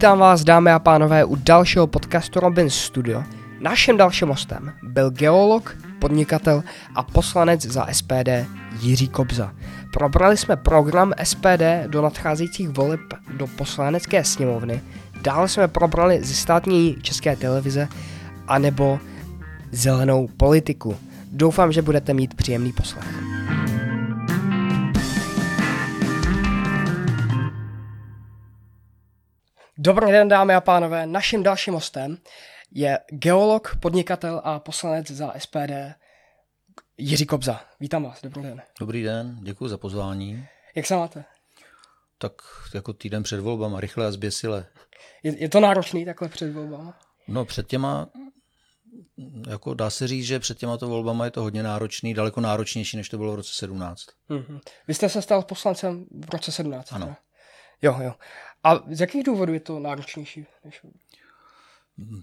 Vítám vás, dámy a pánové, u dalšího podcastu Robin Studio. Naším dalším hostem byl geolog, podnikatel a poslanec za SPD Jiří Kobza. Probrali jsme program SPD do nadcházejících voleb do poslanecké sněmovny, dále jsme probrali ze státní české televize anebo zelenou politiku. Doufám, že budete mít příjemný poslech. Dobrý den, dámy a pánové. Naším dalším hostem je geolog, podnikatel a poslanec za SPD Jiří Kobza. Vítám vás, dobrý den. Dobrý den, děkuji za pozvání. Jak se máte? Tak jako týden před volbama, rychle a zběsile. Je, je to náročný takhle před volbama? No před těma, jako dá se říct, že před těma to volbama je to hodně náročný, daleko náročnější, než to bylo v roce 17. Mm-hmm. Vy jste se stal poslancem v roce 17? Ano. Ne? Jo, jo. A z jakých důvodů je to náročnější? Než...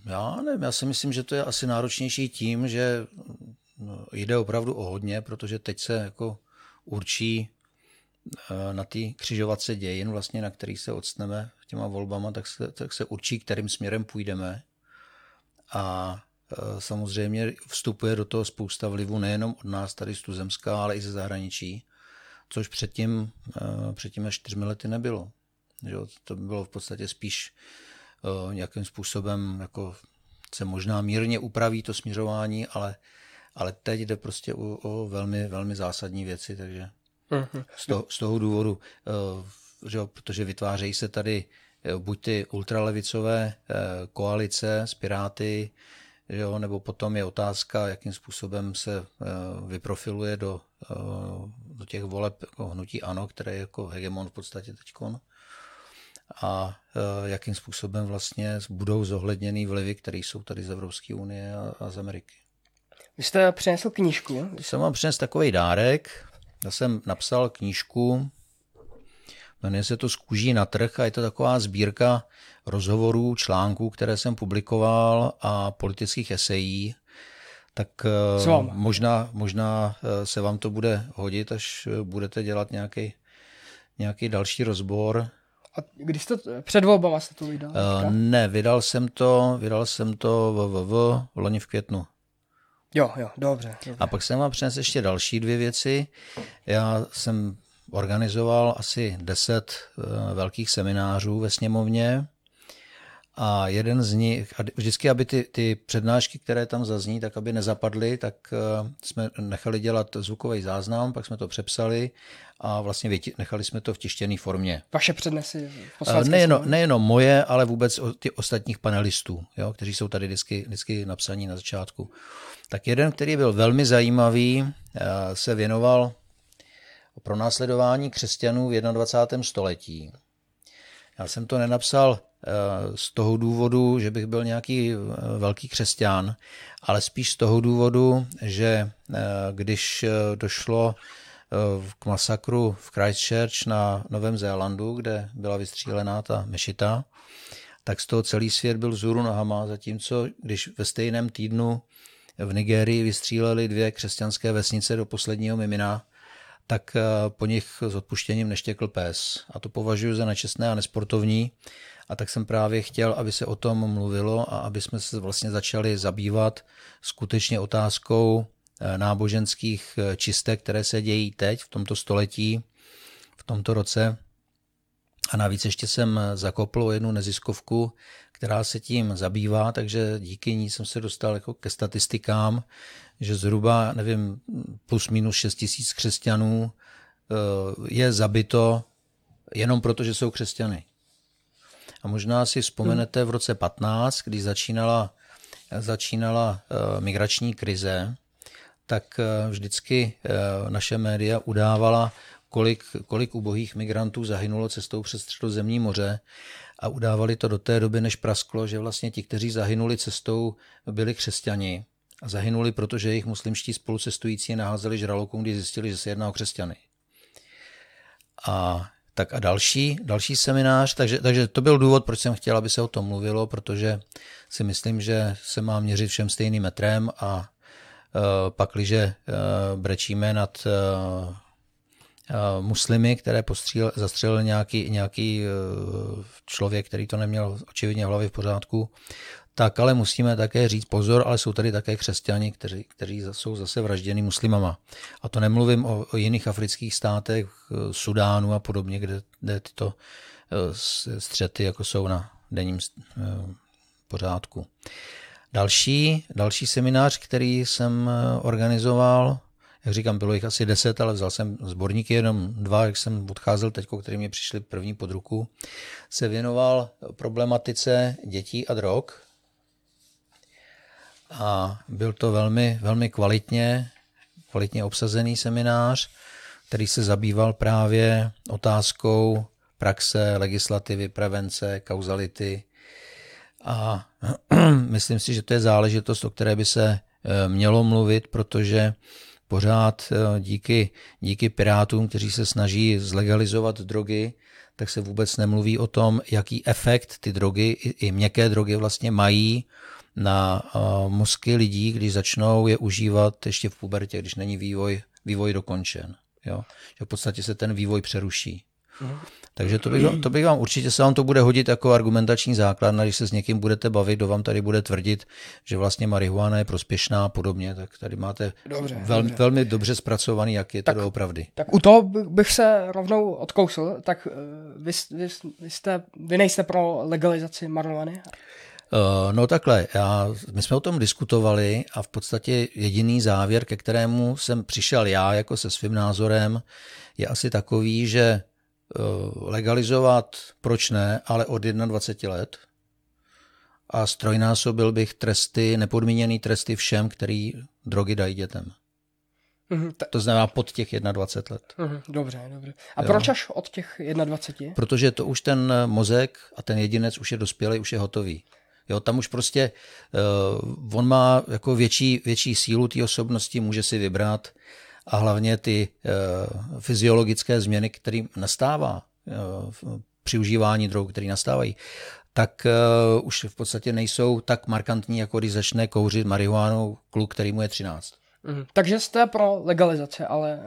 Já nevím, já si myslím, že to je asi náročnější tím, že no, jde opravdu o hodně, protože teď se jako určí eh, na té křižovatce dějin, vlastně, na který se odstneme těma volbama, tak se, tak se určí, kterým směrem půjdeme. A eh, samozřejmě vstupuje do toho spousta vlivu nejenom od nás tady z Tuzemska, ale i ze zahraničí, což předtím, eh, předtím až čtyřmi lety nebylo. Že to bylo v podstatě spíš uh, nějakým způsobem, jako se možná mírně upraví to směřování, ale, ale teď jde prostě o, o velmi, velmi zásadní věci, takže uh-huh. z, toho, z toho důvodu, uh, že, protože vytvářejí se tady uh, buď ty ultralevicové uh, koalice s Piráty, že jo, nebo potom je otázka, jakým způsobem se uh, vyprofiluje do, uh, do těch voleb jako hnutí ANO, které je jako hegemon v podstatě teďkon a e, jakým způsobem vlastně budou zohledněny vlivy, které jsou tady z Evropské unie a, a z Ameriky. Vy jste přinesl knížku? Když jsem vám přinesl takový dárek. Já jsem napsal knížku, jmenuje se to Z kůží na trh a je to taková sbírka rozhovorů, článků, které jsem publikoval a politických esejí. Tak e, možná, možná e, se vám to bude hodit, až budete dělat nějaký, nějaký další rozbor. A když jste před volbama jste to vydal? Uh, ne, vydal jsem to, vydal jsem to v, v, v, v loni v květnu. Jo, jo, dobře, dobře. A pak jsem vám přinesl ještě další dvě věci. Já jsem organizoval asi deset uh, velkých seminářů ve sněmovně a jeden z nich, a vždycky, aby ty, ty přednášky, které tam zazní, tak aby nezapadly, tak uh, jsme nechali dělat zvukový záznam, pak jsme to přepsali a vlastně věti, nechali jsme to v tištěné formě. Vaše přednesy? Uh, nejenom, nejenom moje, ale vůbec ty ostatních panelistů, jo, kteří jsou tady vždycky, vždycky napsaní na začátku. Tak jeden, který byl velmi zajímavý, uh, se věnoval pro následování křesťanů v 21. století. Já jsem to nenapsal Eh, z toho důvodu, že bych byl nějaký eh, velký křesťan, ale spíš z toho důvodu, že eh, když došlo k masakru v Christchurch na Novém Zélandu, kde byla vystřílená ta mešita, tak z toho celý svět byl zůru nohama, zatímco když ve stejném týdnu v Nigérii vystříleli dvě křesťanské vesnice do posledního mimina, tak po nich s odpuštěním neštěkl pes. A to považuji za nečestné a nesportovní. A tak jsem právě chtěl, aby se o tom mluvilo a aby jsme se vlastně začali zabývat skutečně otázkou eh, náboženských eh, čistek, které se dějí teď v tomto století, v tomto roce. A navíc ještě jsem zakopl jednu neziskovku, která se tím zabývá, takže díky ní jsem se dostal jako ke statistikám, že zhruba, nevím, plus minus 6 tisíc křesťanů eh, je zabito jenom proto, že jsou křesťany. A možná si vzpomenete v roce 15, když začínala, začínala uh, migrační krize, tak uh, vždycky uh, naše média udávala, kolik, kolik ubohých migrantů zahynulo cestou přes středozemní moře a udávali to do té doby, než prasklo, že vlastně ti, kteří zahynuli cestou, byli křesťani. A zahynuli, protože jejich muslimští spolucestující naházeli žralokům, když zjistili, že se jedná o křesťany. A tak a další, další seminář, takže, takže to byl důvod, proč jsem chtěl, aby se o tom mluvilo, protože si myslím, že se má měřit všem stejným metrem a uh, pak, když uh, brečíme nad uh, muslimy, které postříl, zastřelil nějaký, nějaký člověk, který to neměl očividně v hlavě v pořádku, tak ale musíme také říct pozor, ale jsou tady také křesťani, kteří, kteří jsou zase vražděni muslimama. A to nemluvím o, o jiných afrických státech, Sudánu a podobně, kde, kde tyto střety jako jsou na denním pořádku. Další, další seminář, který jsem organizoval, jak říkám, bylo jich asi deset, ale vzal jsem sborníky jenom dva, jak jsem odcházel teď, který mi přišli první pod ruku, se věnoval problematice dětí a drog. A byl to velmi, velmi kvalitně, kvalitně obsazený seminář, který se zabýval právě otázkou praxe, legislativy, prevence, kauzality. A myslím si, že to je záležitost, o které by se eh, mělo mluvit, protože pořád eh, díky, díky pirátům, kteří se snaží zlegalizovat drogy, tak se vůbec nemluví o tom, jaký efekt ty drogy, i měkké drogy vlastně mají na mozky lidí, když začnou je užívat ještě v pubertě, když není vývoj, vývoj dokončen. Jo? Že v podstatě se ten vývoj přeruší. Mhm. Takže to bych, to bych vám určitě se vám to bude hodit jako argumentační základ, když se s někým budete bavit, kdo vám tady bude tvrdit, že vlastně marihuana je prospěšná a podobně, tak tady máte dobře, velmi, dobře. velmi dobře zpracovaný, jak je tak, to doopravdy. Tak u toho bych se rovnou odkousl, tak eh, vy, vy, vy, jste, vy nejste pro legalizaci marihuany? Uh, no takhle, já, my jsme o tom diskutovali a v podstatě jediný závěr, ke kterému jsem přišel já jako se svým názorem, je asi takový, že Eh, legalizovat, proč ne, ale od 21 let. A strojnásobil bych tresty, nepodmíněný tresty všem, který drogy dají dětem. Mm-hmm, To znamená pod těch 21 let. Mm-hmm, dobře, dobře. A jo. proč až od těch 21? Protože to už ten mozek a ten jedinec už je dospělý, už je hotový. Jo, tam už prostě uh, on má jako větší, větší sílu té osobnosti, může si vybrat, a hlavně ty uh, fyziologické změny, které nastává uh, při užívání drog, které nastávají, tak uh, už v podstatě nejsou tak markantní, jako když začne kouřit marihuánu kluk, který mu je 13. Mm, takže jste pro legalizaci, ale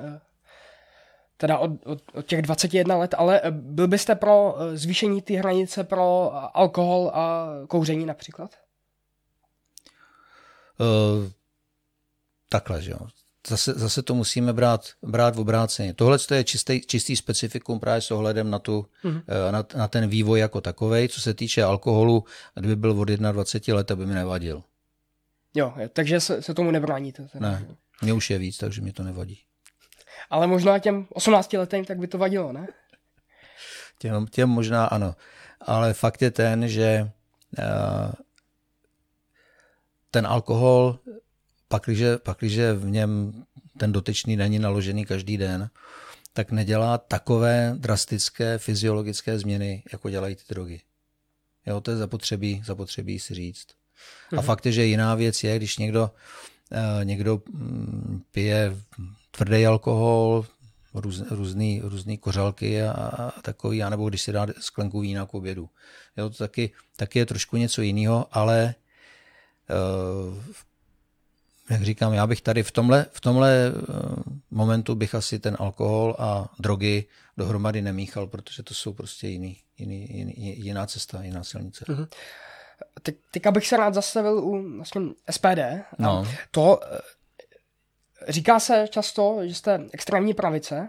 teda od, od, od těch 21 let, ale byl byste pro zvýšení té hranice pro alkohol a kouření například? Uh, takhle, že jo zase, zase to musíme brát, brát v obráceně. Tohle je čistý, čistý specifikum právě s ohledem na, tu, mm-hmm. na, na ten vývoj jako takový. Co se týče alkoholu, kdyby byl od 21 let, aby mi nevadil. Jo, takže se, se tomu nebráníte. Ne, mě už je víc, takže mi to nevadí. Ale možná těm 18 letým tak by to vadilo, ne? Těm, těm možná ano. Ale fakt je ten, že uh, ten alkohol pakliže, pakliže v něm ten dotyčný není naložený každý den, tak nedělá takové drastické fyziologické změny, jako dělají ty drogy. Jo, to je zapotřebí, zapotřebí si říct. A mhm. fakt je, že jiná věc je, když někdo, uh, někdo mm, pije tvrdý alkohol, růz, různý, různý kořalky a, a takový, anebo když si dá sklenku vína k obědu. Jo, to taky, taky je trošku něco jiného, ale uh, jak říkám, já bych tady v tomhle, v tomhle eh, momentu bych asi ten alkohol a drogy dohromady nemíchal, protože to jsou prostě jiný, jiný, jiný, jiná cesta, jiná silnice. Mm-hmm. Teď, teď abych se rád zastavil u vlastně SPD. No. To eh, říká se často, že jste extrémní pravice.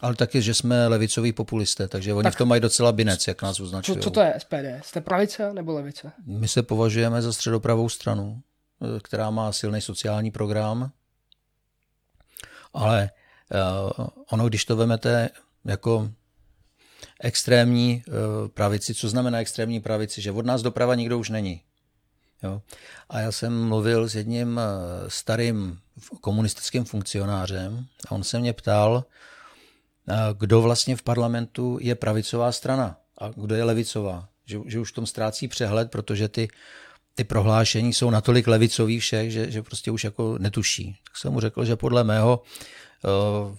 Ale taky, že jsme levicoví populisté, takže oni tak, v tom mají docela binec, jak nás označují. Co, co to je SPD? Jste pravice nebo levice? My se považujeme za středopravou stranu která má silný sociální program, ale uh, ono, když to vemete jako extrémní uh, pravici, co znamená extrémní pravici, že od nás doprava nikdo už není. Jo? A já jsem mluvil s jedním uh, starým komunistickým funkcionářem a on se mě ptal, uh, kdo vlastně v parlamentu je pravicová strana a kdo je levicová. Že, že už v tom ztrácí přehled, protože ty ty prohlášení jsou natolik levicový všech, že, že prostě už jako netuší. Tak jsem mu řekl, že podle mého uh,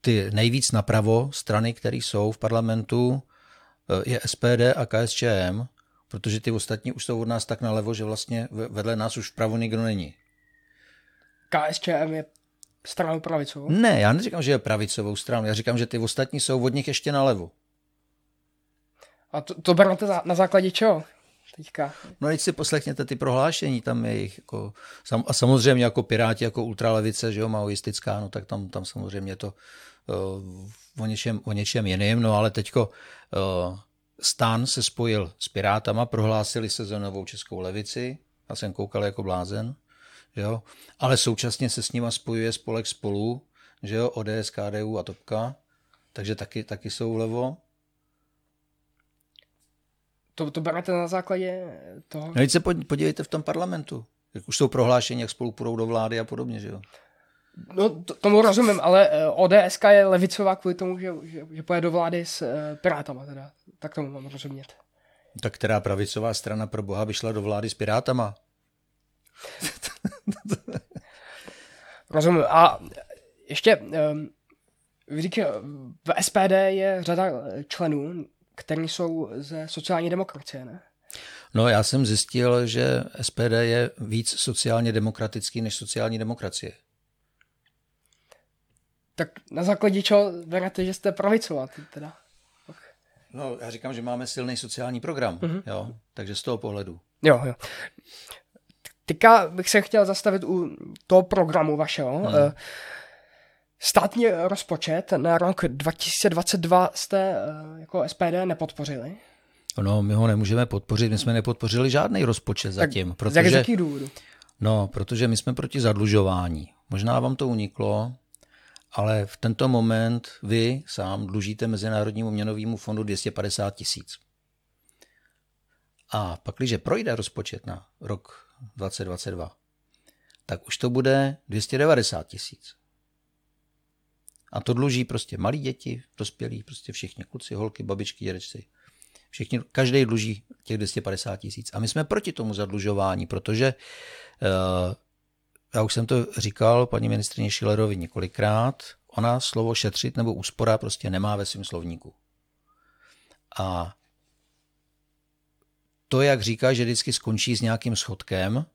ty nejvíc napravo strany, které jsou v parlamentu, je SPD a KSČM, protože ty ostatní už jsou od nás tak nalevo, že vlastně vedle nás už vpravo nikdo není. KSČM je stranu pravicovou? Ne, já neříkám, že je pravicovou stranu, já říkám, že ty ostatní jsou od nich ještě nalevo. A to, to berete na základě čeho? Teďka. No teď si poslechněte ty prohlášení, tam je jich jako, a samozřejmě jako Piráti, jako ultralevice, že jo, maoistická, no tak tam, tam samozřejmě je to uh, o, něčem, o něčem jiným, no ale teďko uh, Stan se spojil s Pirátama, prohlásili se za novou českou levici, já jsem koukal jako blázen, jo, ale současně se s nima spojuje spolek spolu, že jo, ODS, KDU a Topka, takže taky, taky jsou levo. To, to berete na základě toho? No se podívejte v tom parlamentu. Jak už jsou prohlášení, jak spolu půjdou do vlády a podobně, že jo? No, to, tomu rozumím, ale eh, ODS je levicová kvůli tomu, že, že, že pojede do vlády s uh, Pirátama, teda. Tak tomu mám rozumět. Tak která pravicová strana pro boha by šla do vlády s Pirátama? rozumím. A ještě, um, vidíte, v SPD je řada členů, kteří jsou ze sociální demokracie, ne? No, já jsem zjistil, že SPD je víc sociálně demokratický než sociální demokracie. Tak na základě čeho berete, že jste pravicová teda? No, já říkám, že máme silný sociální program, mm-hmm. jo, takže z toho pohledu. Jo, jo. Teďka bych se chtěl zastavit u toho programu vašeho. Eh, státní rozpočet na rok 2022 jste eh, jako SPD nepodpořili? No, my ho nemůžeme podpořit, my jsme nepodpořili žádný rozpočet zatím. Tak protože, z jakých důvodů? No, protože my jsme proti zadlužování. Možná vám to uniklo, ale v tento moment vy sám dlužíte Mezinárodnímu měnovému fondu 250 tisíc. A pak, když projde rozpočet na rok 2022, tak už to bude 290 tisíc. A to dluží prostě malí děti, dospělí, prostě všichni kluci, holky, babičky, dědečci. Všichni, každý dluží těch 250 tisíc. A my jsme proti tomu zadlužování, protože uh, já už jsem to říkal paní ministrině Šilerovi několikrát, ona slovo šetřit nebo úspora prostě nemá ve svém slovníku. A to, jak říká, že vždycky skončí s nějakým schodkem,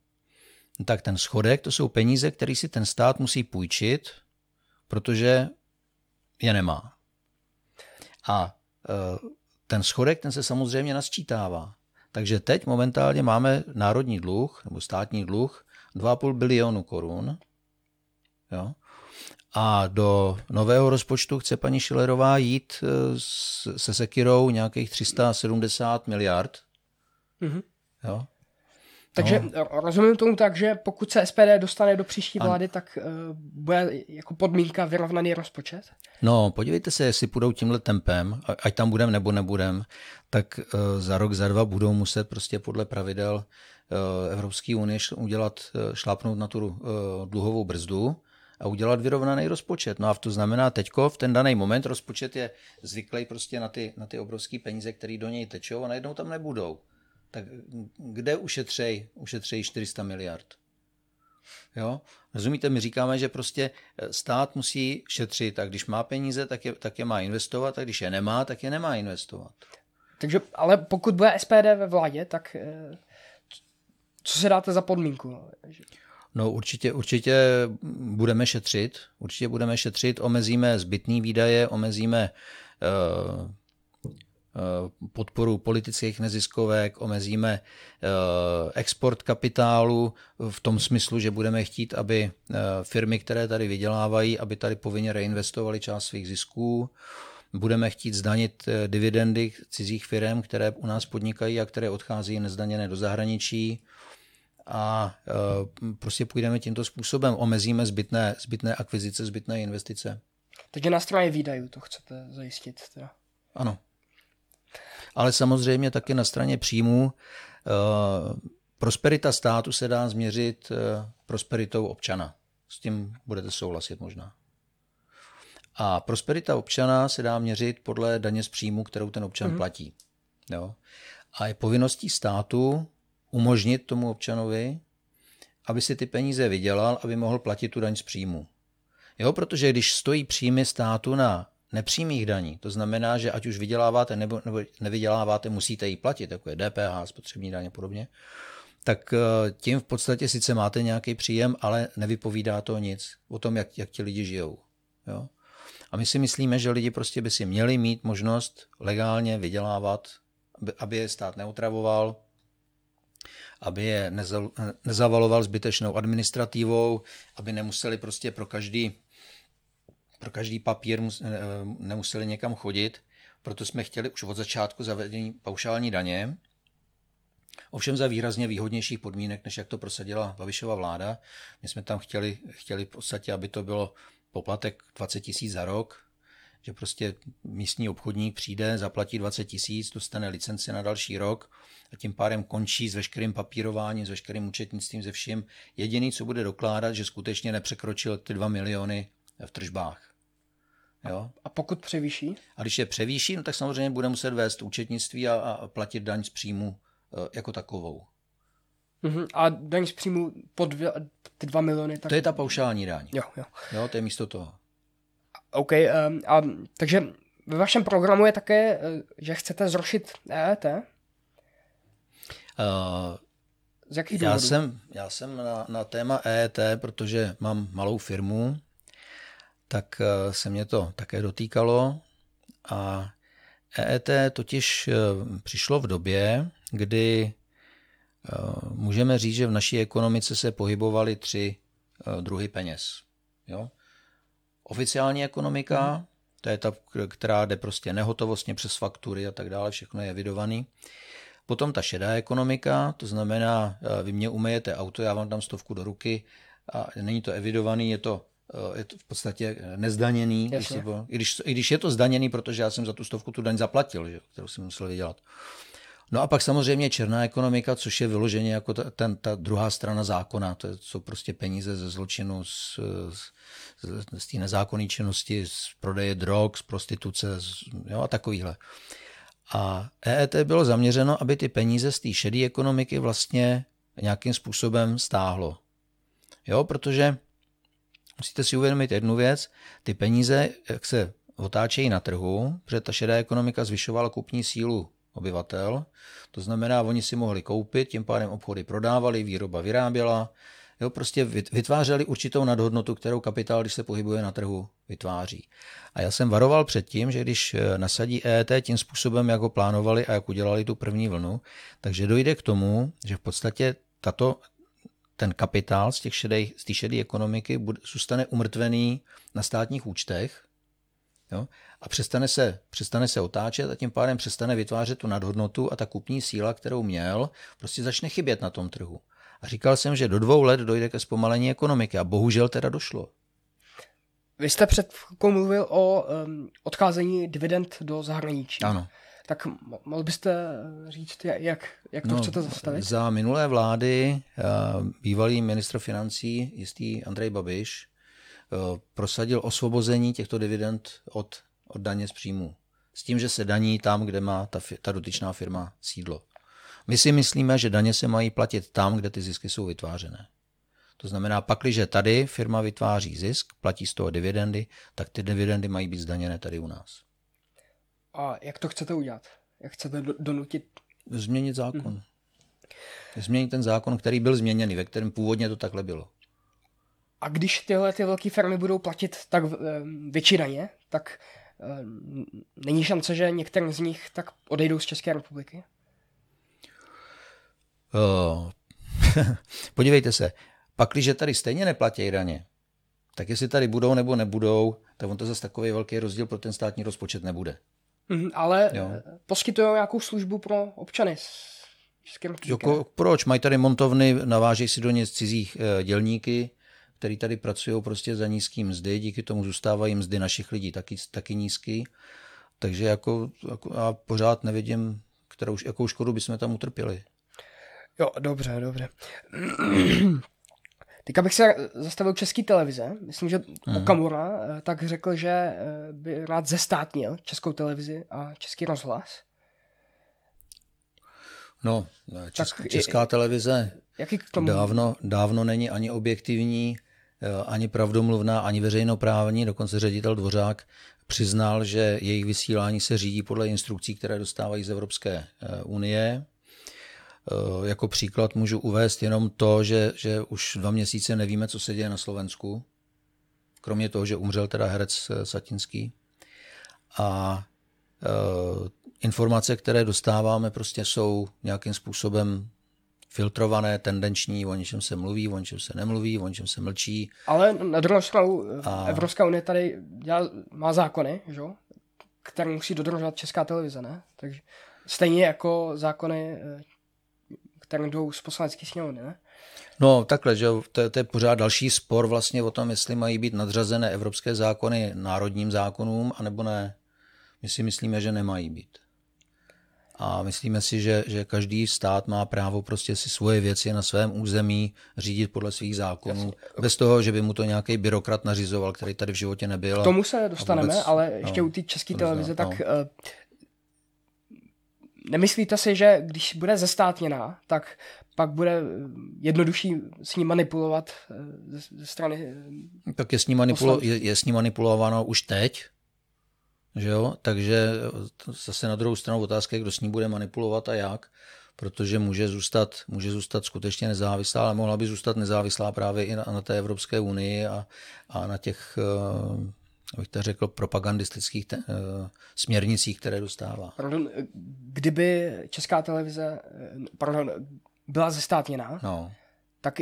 tak ten schodek to jsou peníze, které si ten stát musí půjčit, protože je nemá. A e, ten schodek ten se samozřejmě nasčítává. Takže teď momentálně máme národní dluh nebo státní dluh 2,5 bilionu korun. Jo? A do nového rozpočtu chce paní Šilerová jít e, se sekirou nějakých 370 miliard. Mm-hmm. Jo? Takže no. rozumím tomu tak, že pokud se SPD dostane do příští vlády, tak uh, bude jako podmínka vyrovnaný rozpočet? No, podívejte se, jestli půjdou tímhle tempem, ať tam budem nebo nebudem, tak uh, za rok, za dva budou muset prostě podle pravidel uh, Evropské unie udělat, uh, šlápnout na tu uh, dluhovou brzdu a udělat vyrovnaný rozpočet. No a to znamená teďko, v ten daný moment rozpočet je zvyklý prostě na ty, na ty obrovské peníze, které do něj tečou a najednou tam nebudou tak kde ušetřej, ušetřej 400 miliard? Jo? Rozumíte, my říkáme, že prostě eh, stát musí šetřit a když má peníze, tak je, tak je má investovat a když je nemá, tak je nemá investovat. Takže, ale pokud bude SPD ve vládě, tak eh, co se dáte za podmínku? No určitě, určitě budeme šetřit, určitě budeme šetřit, omezíme zbytné výdaje, omezíme uh, podporu politických neziskovek, omezíme eh, export kapitálu v tom smyslu, že budeme chtít, aby firmy, které tady vydělávají, aby tady povinně reinvestovaly část svých zisků. Budeme chtít zdanit dividendy cizích firm, které u nás podnikají a které odchází nezdaněné do zahraničí. A prostě půjdeme tímto způsobem, omezíme zbytné, zbytné akvizice, zbytné investice. Takže na straně výdajů to chcete zajistit. Teda. Ano ale samozřejmě taky na straně příjmů. Eh, prosperita státu se dá změřit eh, prosperitou občana. S tím budete souhlasit možná. A prosperita občana se dá měřit podle daně z příjmu, kterou ten občan mm-hmm. platí. Jo? A je povinností státu umožnit tomu občanovi, aby si ty peníze vydělal, aby mohl platit tu daň z příjmu. Jo, protože když stojí příjmy státu na nepřímých daní. To znamená, že ať už vyděláváte nebo, nebo nevyděláváte, musíte ji platit, jako je DPH, spotřební daně a podobně. tak eh, tím v podstatě sice máte nějaký příjem, ale nevypovídá to nic o tom, jak, jak ti lidi žijou. Jo? A my si myslíme, že lidi prostě by si měli mít možnost legálně vydělávat, aby, aby je stát neutravoval, aby je nezavaloval zbytečnou administrativou, aby nemuseli prostě pro každý, pro každý papír eh, nemuseli někam chodit. Proto jsme chtěli už od začátku zavedení paušální daně, ovšem za výrazně výhodnějších podmínek, než jak to prosadila Babišova vláda. My jsme tam chtěli, chtěli v podstatě, aby to bylo poplatek 20 tisíc za rok, že prostě místní obchodník přijde, zaplatí 20 tisíc, dostane licenci na další rok a tím pádem končí s veškerým papírováním, s veškerým účetnictvím, ze vším. Jediný, co bude dokládat, že skutečně nepřekročil ty 2 miliony v tržbách. Jo? A pokud převýší? A když je převýší, no tak samozřejmě bude muset vést účetnictví a, a platit daň z příjmu e, jako takovou. Uh-huh. A daň z příjmu po dvě, ty dva miliony? Tak... To je ta paušální daň. Jo, jo. Jo, to je místo toho. OK, um, a, takže ve vašem programu je také, eh, že chcete zrušit EET? Uh, Z jakých já jsem, já jsem na, na téma EET, protože mám malou firmu, tak uh, se mě to také dotýkalo a EET totiž uh, přišlo v době, kdy uh, můžeme říct, že v naší ekonomice se pohybovaly tři druhy peněz. Jo? Oficiální ekonomika, hmm. to je ta, která jde prostě nehotovostně přes faktury a tak dále, všechno je evidovaný. Potom ta šedá ekonomika, to znamená, eh, vy mě umejete auto, já vám dám stovku do ruky a není to evidovaný, je to, eh, je to v podstatě nezdaněný, když si, i, když, i když je to zdaněný, protože já jsem za tu stovku tu daň zaplatil, že, kterou jsem musel vydělat. No a pak samozřejmě černá ekonomika, což je vyloženě jako ta, ten, ta druhá strana zákona, to jsou prostě peníze ze zločinu, z, z, z té nezákonné činnosti, z prodeje drog, z prostituce z, jo, a takovýhle. A EET bylo zaměřeno, aby ty peníze z té šedé ekonomiky vlastně nějakým způsobem stáhlo. Jo, protože musíte si uvědomit jednu věc, ty peníze, jak se otáčejí na trhu, protože ta šedá ekonomika zvyšovala kupní sílu obyvatel. To znamená, oni si mohli koupit, tím pádem obchody prodávali, výroba vyráběla, jo, prostě vytvářeli určitou nadhodnotu, kterou kapitál, když se pohybuje na trhu, vytváří. A já jsem varoval před tím, že když eh, nasadí EET tím způsobem, jak ho plánovali a jak udělali tu první vlnu, takže dojde k tomu, že v podstatě tato, ten kapitál z, těch šedej, z té šedé ekonomiky bude, zůstane umrtvený na státních účtech jo, a přestane se, přestane se otáčet a tím pádem přestane vytvářet tu nadhodnotu a ta kupní síla, kterou měl, prostě začne chybět na tom trhu. A říkal jsem, že do dvou let dojde ke zpomalení ekonomiky a bohužel teda došlo. Vy jste před mluvil o um, odcházení dividend do zahraničí. Ano. Tak mohl byste říct, jak, jak to no, chcete zastavit? Za minulé vlády uh, bývalý ministr financí, jistý Andrej Babiš, uh, prosadil osvobození těchto dividend od, od daně z příjmu. S tím, že se daní tam, kde má ta, ta dotyčná firma sídlo. My si myslíme, že daně se mají platit tam, kde ty zisky jsou vytvářené. To znamená, pakliže tady firma vytváří zisk, platí z toho dividendy, tak ty dividendy mají být zdaněné tady u nás. A jak to chcete udělat? Jak chcete donutit? Změnit zákon. Hmm. Změnit ten zákon, který byl změněný, ve kterém původně to takhle bylo. A když tyhle ty velké firmy budou platit tak eh, větší daně, tak eh, není šance, že některé z nich tak odejdou z České republiky? Uh, podívejte se, pak, když tady stejně neplatí daně, tak jestli tady budou nebo nebudou, tak on to zase takový velký rozdíl pro ten státní rozpočet nebude. Mm, ale jo. poskytují nějakou službu pro občany Jako, proč? Mají tady montovny, navážejí si do ně cizích e, dělníky, který tady pracují prostě za nízký mzdy, díky tomu zůstávají mzdy našich lidí taky, taky nízký. Takže jako, jako já pořád nevidím, kterou, jakou škodu bychom tam utrpěli. Jo, dobře, dobře. Teďka bych se zastavil české televize. Myslím, že. Okamura eh, tak řekl, že eh, by rád zestátnil českou televizi a český rozhlas. No, česk, tak česká televize jaký k tomu? Dávno, dávno není ani objektivní, eh, ani pravdomluvná, ani veřejnoprávní. Dokonce ředitel Dvořák přiznal, že jejich vysílání se řídí podle instrukcí, které dostávají z Evropské unie. Jako příklad můžu uvést jenom to, že, že už dva měsíce nevíme, co se děje na Slovensku. Kromě toho, že umřel teda herec Satinský. A uh, informace, které dostáváme, prostě jsou nějakým způsobem filtrované, tendenční, o něčem se mluví, o něčem se nemluví, o něčem se mlčí. Ale na druhou stranu a... Evropská unie tady dělá, má zákony, že? které musí dodržovat česká televize, ne? Takže stejně jako zákony, eh, které jdou z poslanecké sněmovny, ne? No takhle, že to, to je pořád další spor vlastně o tom, jestli mají být nadřazené evropské zákony národním zákonům, anebo ne. My si myslíme, že nemají být. A myslíme si, že, že každý stát má právo prostě si svoje věci na svém území řídit podle svých zákonů, Jasně. bez toho, že by mu to nějaký byrokrat nařizoval, který tady v životě nebyl. K tomu se dostaneme, vůbec, ale ještě no, u té české televize, tak no. uh, nemyslíte si, že když bude zestátněná, tak pak bude jednodušší s ní manipulovat eh, ze, ze strany Tak je s, ní manipulo- je, je s ní manipulováno už teď, že jo? Takže zase na druhou stranu otázka je, kdo s ní bude manipulovat a jak, protože může zůstat, může zůstat skutečně nezávislá, ale mohla by zůstat nezávislá právě i na, na té Evropské unii a, a na těch, uh, abych to řekl, propagandistických te, uh, směrnicích, které dostává. Pardon, kdyby česká televize pardon, byla zestátněná, no. tak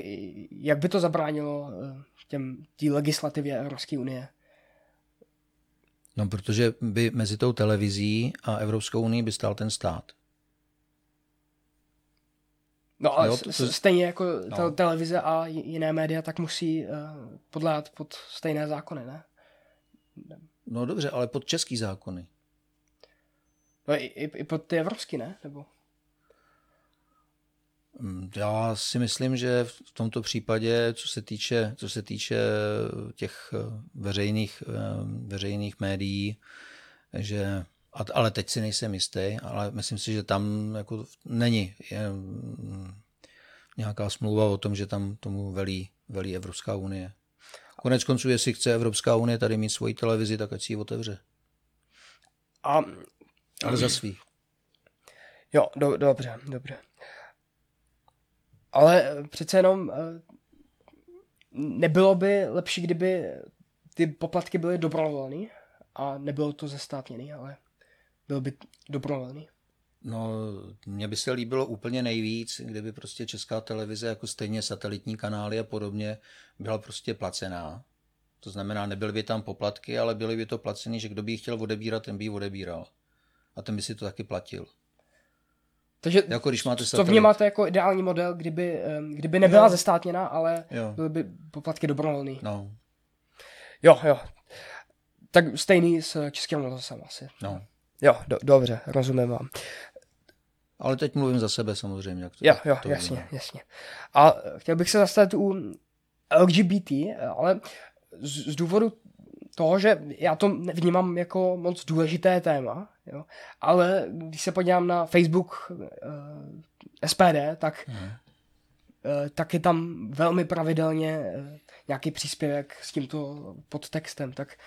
jak by to zabránilo eh, těm, tí legislativě Evropské unie? No, protože by mezi tou televizí a Evropskou unii by stál ten stát. No ale jo, to, to... stejně jako no. televize a jiné média, tak musí uh, podléhat pod stejné zákony, ne? No dobře, ale pod český zákony. No i, i, i pod ty evropský, ne? Nebo... Mm, já si myslím, že v tomto případě, co se týče, co se týče těch eh, veřejných, eh, veřejných médií, že ale teď si nejsem jistý, ale myslím si, že tam jako není je, mm, nějaká smlouva o tom, že tam tomu velí, velí Evropská unie. Konec konců, jestli chce Evropská unie tady mít svoji televizi, tak ať si ji otevře. A... Ale za svý. Jo, do, dobře, dobře. Ale přece jenom eh, nebylo by lepší, kdyby ty poplatky byly dobrovolné a nebylo to zestátněný, ale byl by dobrovolný. No, mně by se líbilo úplně nejvíc, kdyby prostě česká televize, jako stejně satelitní kanály a podobně, byla prostě placená. To znamená, nebyly by tam poplatky, ale byly by to placený, že kdo by ji chtěl odebírat, ten by ji odebíral. A ten by si to taky platil. Takže jako když máte co vnímáte jako ideální model, kdyby, kdyby nebyla jo. zestátněna, ale jo. byly by poplatky dobrovolný. No. Jo, jo. Tak stejný s českým rozhlasem asi. No. Jo, do, dobře, rozumím vám. Ale teď mluvím za sebe samozřejmě. Jak to, jo, jo, to jasně, víme. jasně. A chtěl bych se zastavit u LGBT, ale z, z důvodu toho, že já to vnímám jako moc důležité téma, jo, ale když se podívám na Facebook uh, eh, SPD, tak, hmm. uh, tak je tam velmi pravidelně uh, nějaký příspěvek s tímto podtextem, tak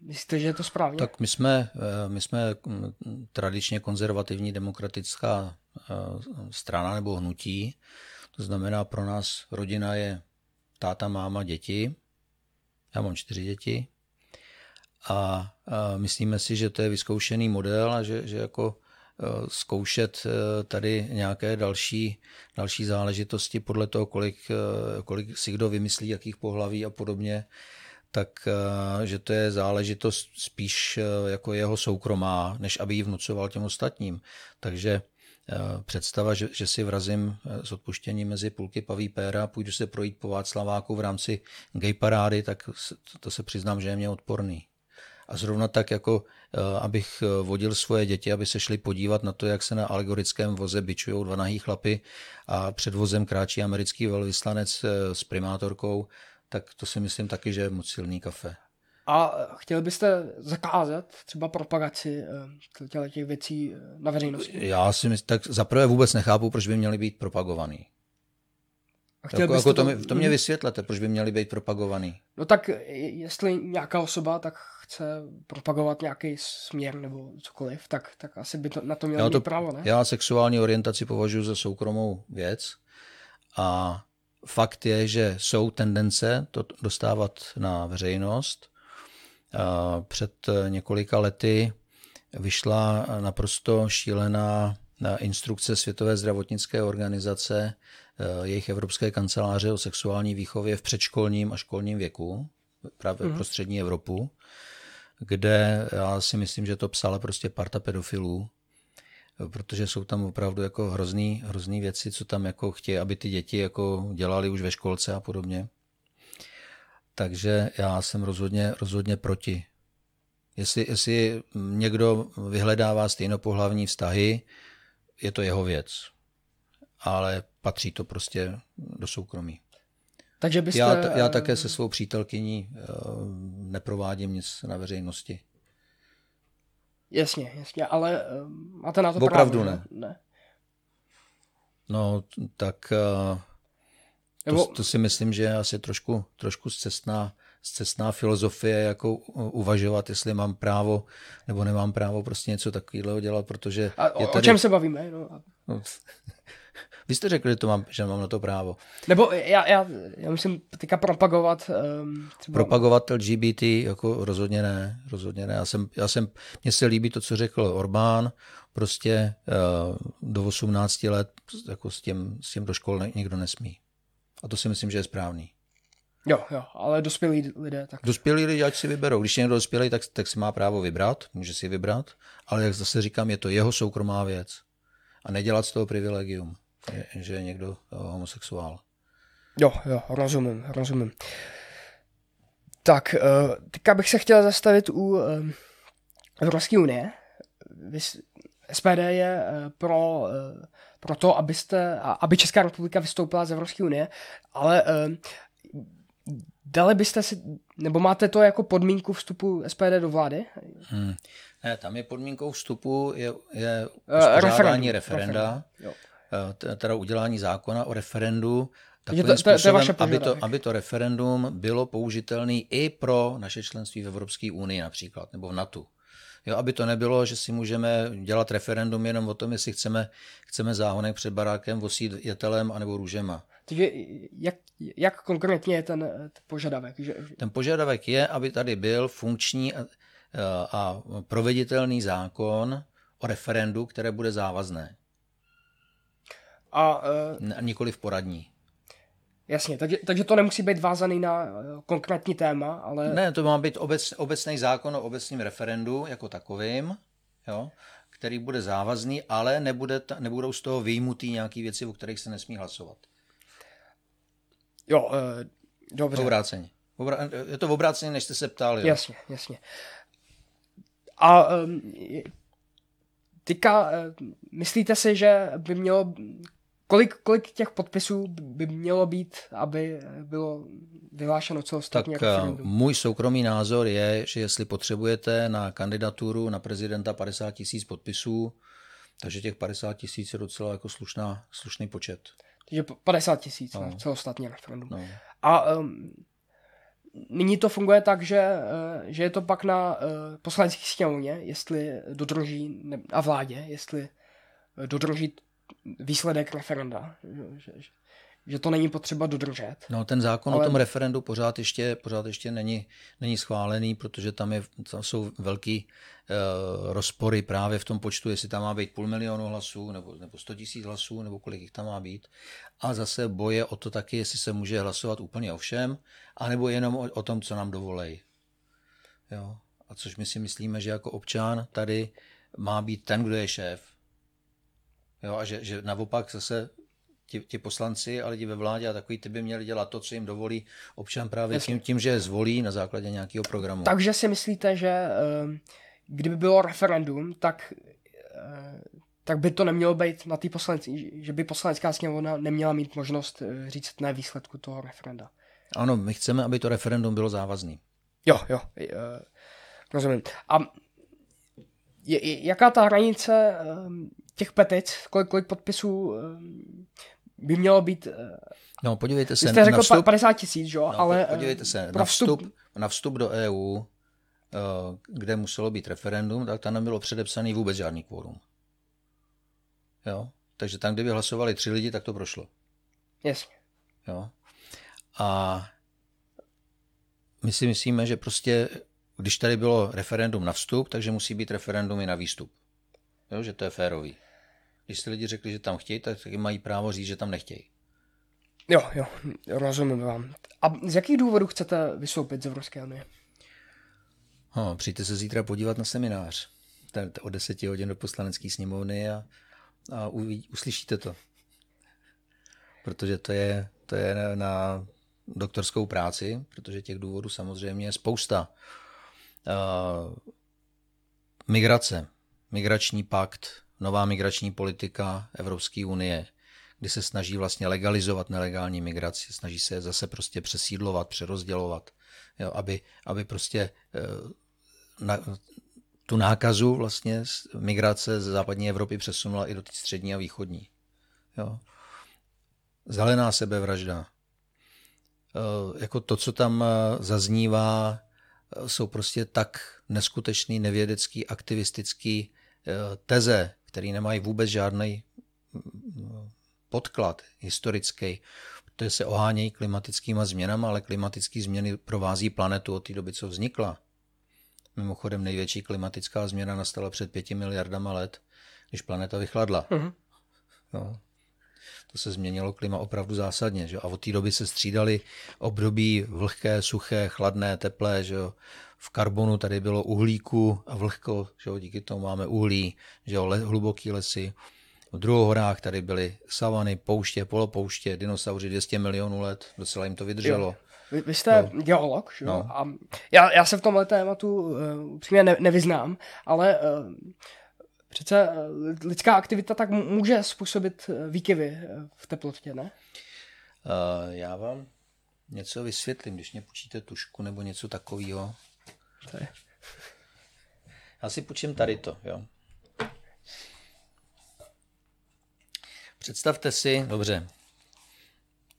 Myslíte, že je to správně? Tak my jsme, my jsme hm, tradičně konzervativní demokratická strana nebo hnutí. To znamená, pro nás rodina je táta, máma, děti. Já mám čtyři děti. A, a myslíme si, že to je vyzkoušený model a že, že jako zkoušet tady nějaké další, další záležitosti podle toho, kolik, kolik si kdo vymyslí, jakých pohlaví a podobně, tak že to je záležitost spíš jako jeho soukromá, než aby ji vnucoval těm ostatním. Takže představa, že, že si vrazím s odpuštěním mezi půlky paví péra, půjdu se projít po Václaváku v rámci gay parády, tak to se přiznám, že je mě odporný. A zrovna tak, jako eh, abych eh, vodil svoje děti, aby se šli podívat na to, jak se na alegorickém voze bičují dva nahý chlapy a před vozem kráčí americký velvyslanec eh, s primátorkou, tak to si myslím taky, že je moc silný kafe. A chtěl byste zakázat třeba propagaci těch věcí na veřejnosti? Já si myslím, tak zaprvé vůbec nechápu, proč by měly být propagovaný. A chtěl jako, jako to, to, mě, to mě vysvětlete, proč by měly být propagovaný. No tak jestli nějaká osoba tak chce propagovat nějaký směr nebo cokoliv, tak, tak asi by to, na to mělo já to, právo, ne? Já sexuální orientaci považuji za soukromou věc a fakt je, že jsou tendence to dostávat na veřejnost. Před několika lety vyšla naprosto šílená instrukce Světové zdravotnické organizace, jejich Evropské kanceláře o sexuální výchově v předškolním a školním věku, právě mm. pro střední Evropu, kde já si myslím, že to psala prostě parta pedofilů, protože jsou tam opravdu jako hrozný, hrozný věci, co tam jako chtějí, aby ty děti jako dělali už ve školce a podobně. Takže já jsem rozhodně, rozhodně proti. Jestli, jestli někdo vyhledává stejnopohlavní vztahy, je to jeho věc. Ale patří to prostě do soukromí. Takže byste... já, já také se svou přítelkyní uh, neprovádím nic na veřejnosti. Jasně, jasně, ale uh, máte na to Opravdu právě, ne. ne. No, tak uh, Nebo... to, to si myslím, že je asi trošku, trošku zcestná, zcestná filozofie, jako uvažovat, jestli mám právo nebo nemám právo prostě něco takového dělat, protože... A o, je tady... o čem se bavíme? No. Vy jste řekli, že, to mám, že mám na to právo. Nebo já, já, já musím teďka propagovat... Um, třeba... Propagovat LGBT jako rozhodně ne, rozhodně ne. Já jsem, já jsem, mně se líbí to, co řekl Orbán, prostě uh, do 18 let jako s tím, s tím do škol nikdo nesmí. A to si myslím, že je správný. Jo, jo, ale dospělí lidé tak. Dospělí lidé, ať si vyberou. Když je někdo dospělý, tak, tak si má právo vybrat, může si vybrat, ale jak zase říkám, je to jeho soukromá věc. A nedělat z toho privilegium že je někdo eh, homosexuál. Jo, jo, rozumím, rozumím. Tak, eh, teďka bych se chtěl zastavit u eh, Evropské unie. SPD je pro, pro to, abyste, aby Česká republika vystoupila z Evropské unie, ale dali byste si, nebo máte to jako podmínku vstupu SPD do vlády? Hmm. Ne, tam je podmínkou vstupu je, je uspořádání uh, referenda. referenda. Jo. Eh, teda udělání zákona o referendu takovým to, to, způsobem, to aby, to, aby to referendum bylo použitelné i pro naše členství v Evropské unii například, nebo v NATO. Jo, aby to nebylo, že si můžeme dělat referendum jenom o tom, jestli chceme, chceme záhonek před barákem vosít jetelem anebo růžema. Takže jak, jak konkrétně je ten, ten požadavek? Že... Ten požadavek je, aby tady byl funkční a, a proveditelný zákon o referendu, které bude závazné. A, uh, nikoli v poradní. Jasně, takže, takže to nemusí být vázaný na uh, konkrétní téma, ale... Ne, to má být obec, obecný zákon o obecním referendu jako takovým, jo, který bude závazný, ale nebude ta, nebudou z toho vyjmutý nějaké věci, o kterých se nesmí hlasovat. Jo, uh, dobře. Obráceně. Obra, je to obráceně, než jste se ptal. Jo? Jasně, jasně. A um, teďka, uh, myslíte si, že by mělo Kolik, kolik těch podpisů by mělo být, aby bylo vyhlášeno celostátní Tak referendum? můj soukromý názor je, že jestli potřebujete na kandidaturu na prezidenta 50 tisíc podpisů, takže těch 50 tisíc je docela jako slušná, slušný počet. Takže 50 tisíc no. celostátní referendum. No. A um, nyní to funguje tak, že, uh, že je to pak na uh, poslaneckých sněmovně, jestli dodrží, ne, a vládě, jestli dodrží výsledek referenda. Že, že, že to není potřeba dodržet. No ten zákon ale... o tom referendu pořád ještě, pořád ještě není, není schválený, protože tam, je, tam jsou velký uh, rozpory právě v tom počtu, jestli tam má být půl milionu hlasů, nebo, nebo 100 tisíc hlasů, nebo kolik jich tam má být. A zase boje o to taky, jestli se může hlasovat úplně o všem, anebo jenom o, o tom, co nám dovolej. Jo. A což my si myslíme, že jako občan tady má být ten, kdo je šéf Jo, a že, že naopak zase ti, ti poslanci a lidi ve vládě a takový ty by měli dělat to, co jim dovolí občan právě tím, tím, že je zvolí na základě nějakého programu. Takže si myslíte, že ehm, kdyby bylo referendum, tak, eh, tak by to nemělo být na té poslanci, že by poslanecká sněmovna neměla mít možnost eh, říct ne výsledku toho referenda. Ano, my chceme, aby to referendum bylo závazný. Jo, jo, eh, rozumím. A jaká ta hranice ehm, těch petic, kolik, kolik podpisů ehm, by mělo být. Eh, no, podívejte se. Jste řekl na vstup, 50 tisíc, jo? No, ale podívejte se, na vstup, vstup, na vstup do EU kde muselo být referendum, tak tam nebylo předepsaný vůbec žádný kvórum. Jo? Takže tam, kdyby hlasovali tři lidi, tak to prošlo. Jasně. Jo? A my si myslíme, že prostě, když tady bylo referendum na vstup, takže musí být referendum i na výstup. Jo? Že to je férový. Když si lidi řekli, že tam chtějí, tak taky mají právo říct, že tam nechtějí. Jo, jo, rozumím vám. A z jakých důvodů chcete vystoupit z Evropské unie? No, přijďte se zítra podívat na seminář. O 10 hodin do poslanecké sněmovny a, a uvidí, uslyšíte to. Protože to je, to je na doktorskou práci, protože těch důvodů samozřejmě je spousta. Uh, migrace, migrační pakt, nová migrační politika Evropské unie, kdy se snaží vlastně legalizovat nelegální migraci, snaží se zase prostě přesídlovat, přerozdělovat, jo, aby, aby prostě uh, na, tu nákazu vlastně migrace z západní Evropy přesunula i do té střední a východní. Jo. Zelená sebevražda. E, jako to, co tam e, zaznívá, e, jsou prostě tak neskutečný, nevědecký, aktivistický teze, který nemají vůbec žádný podklad historický, protože se ohánějí klimatickými změnami, ale klimatické změny provází planetu od té doby, co vznikla. Mimochodem největší klimatická změna nastala před pěti miliardama let, když planeta vychladla. Mm-hmm. No. To se změnilo klima opravdu zásadně. Že? A od té doby se střídaly období vlhké, suché, chladné, teplé. Že? V karbonu tady bylo uhlíku a vlhko, že? díky tomu máme uhlí, že? Le, hluboký lesy. V druhohorách tady byly savany, pouště, polopouště, dinosauři 200 milionů let, docela jim to vydrželo. Jo. Vy, vy jste no. geolog, že? No. A já, já se v tomhle tématu uh, upřímně ne, nevyznám, ale uh, přece uh, lidská aktivita tak může způsobit výkyvy v teplotě, ne? Uh, já vám něco vysvětlím, když mě počíte tušku nebo něco takového. Já si počím tady to, jo. Představte si, dobře,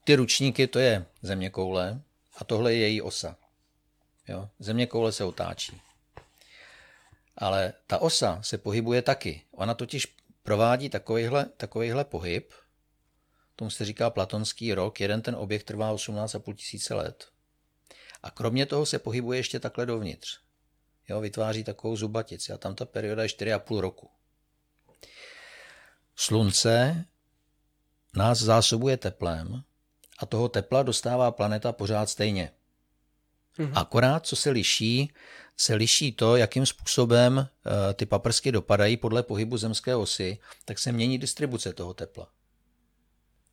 ty ručníky, to je země koule, a tohle je její osa. Jo? Země koule se otáčí. Ale ta osa se pohybuje taky. Ona totiž provádí takovýhle, takovýhle pohyb, tomu se říká platonský rok, jeden ten objekt trvá 18,5 tisíce let. A kromě toho se pohybuje ještě takhle dovnitř. Jo, vytváří takovou zubatici a tam ta perioda je 4,5 roku. Slunce nás zásobuje teplem a toho tepla dostává planeta pořád stejně. Mm-hmm. Akorát, co se liší, se liší to, jakým způsobem uh, ty paprsky dopadají podle pohybu zemské osy, tak se mění distribuce toho tepla.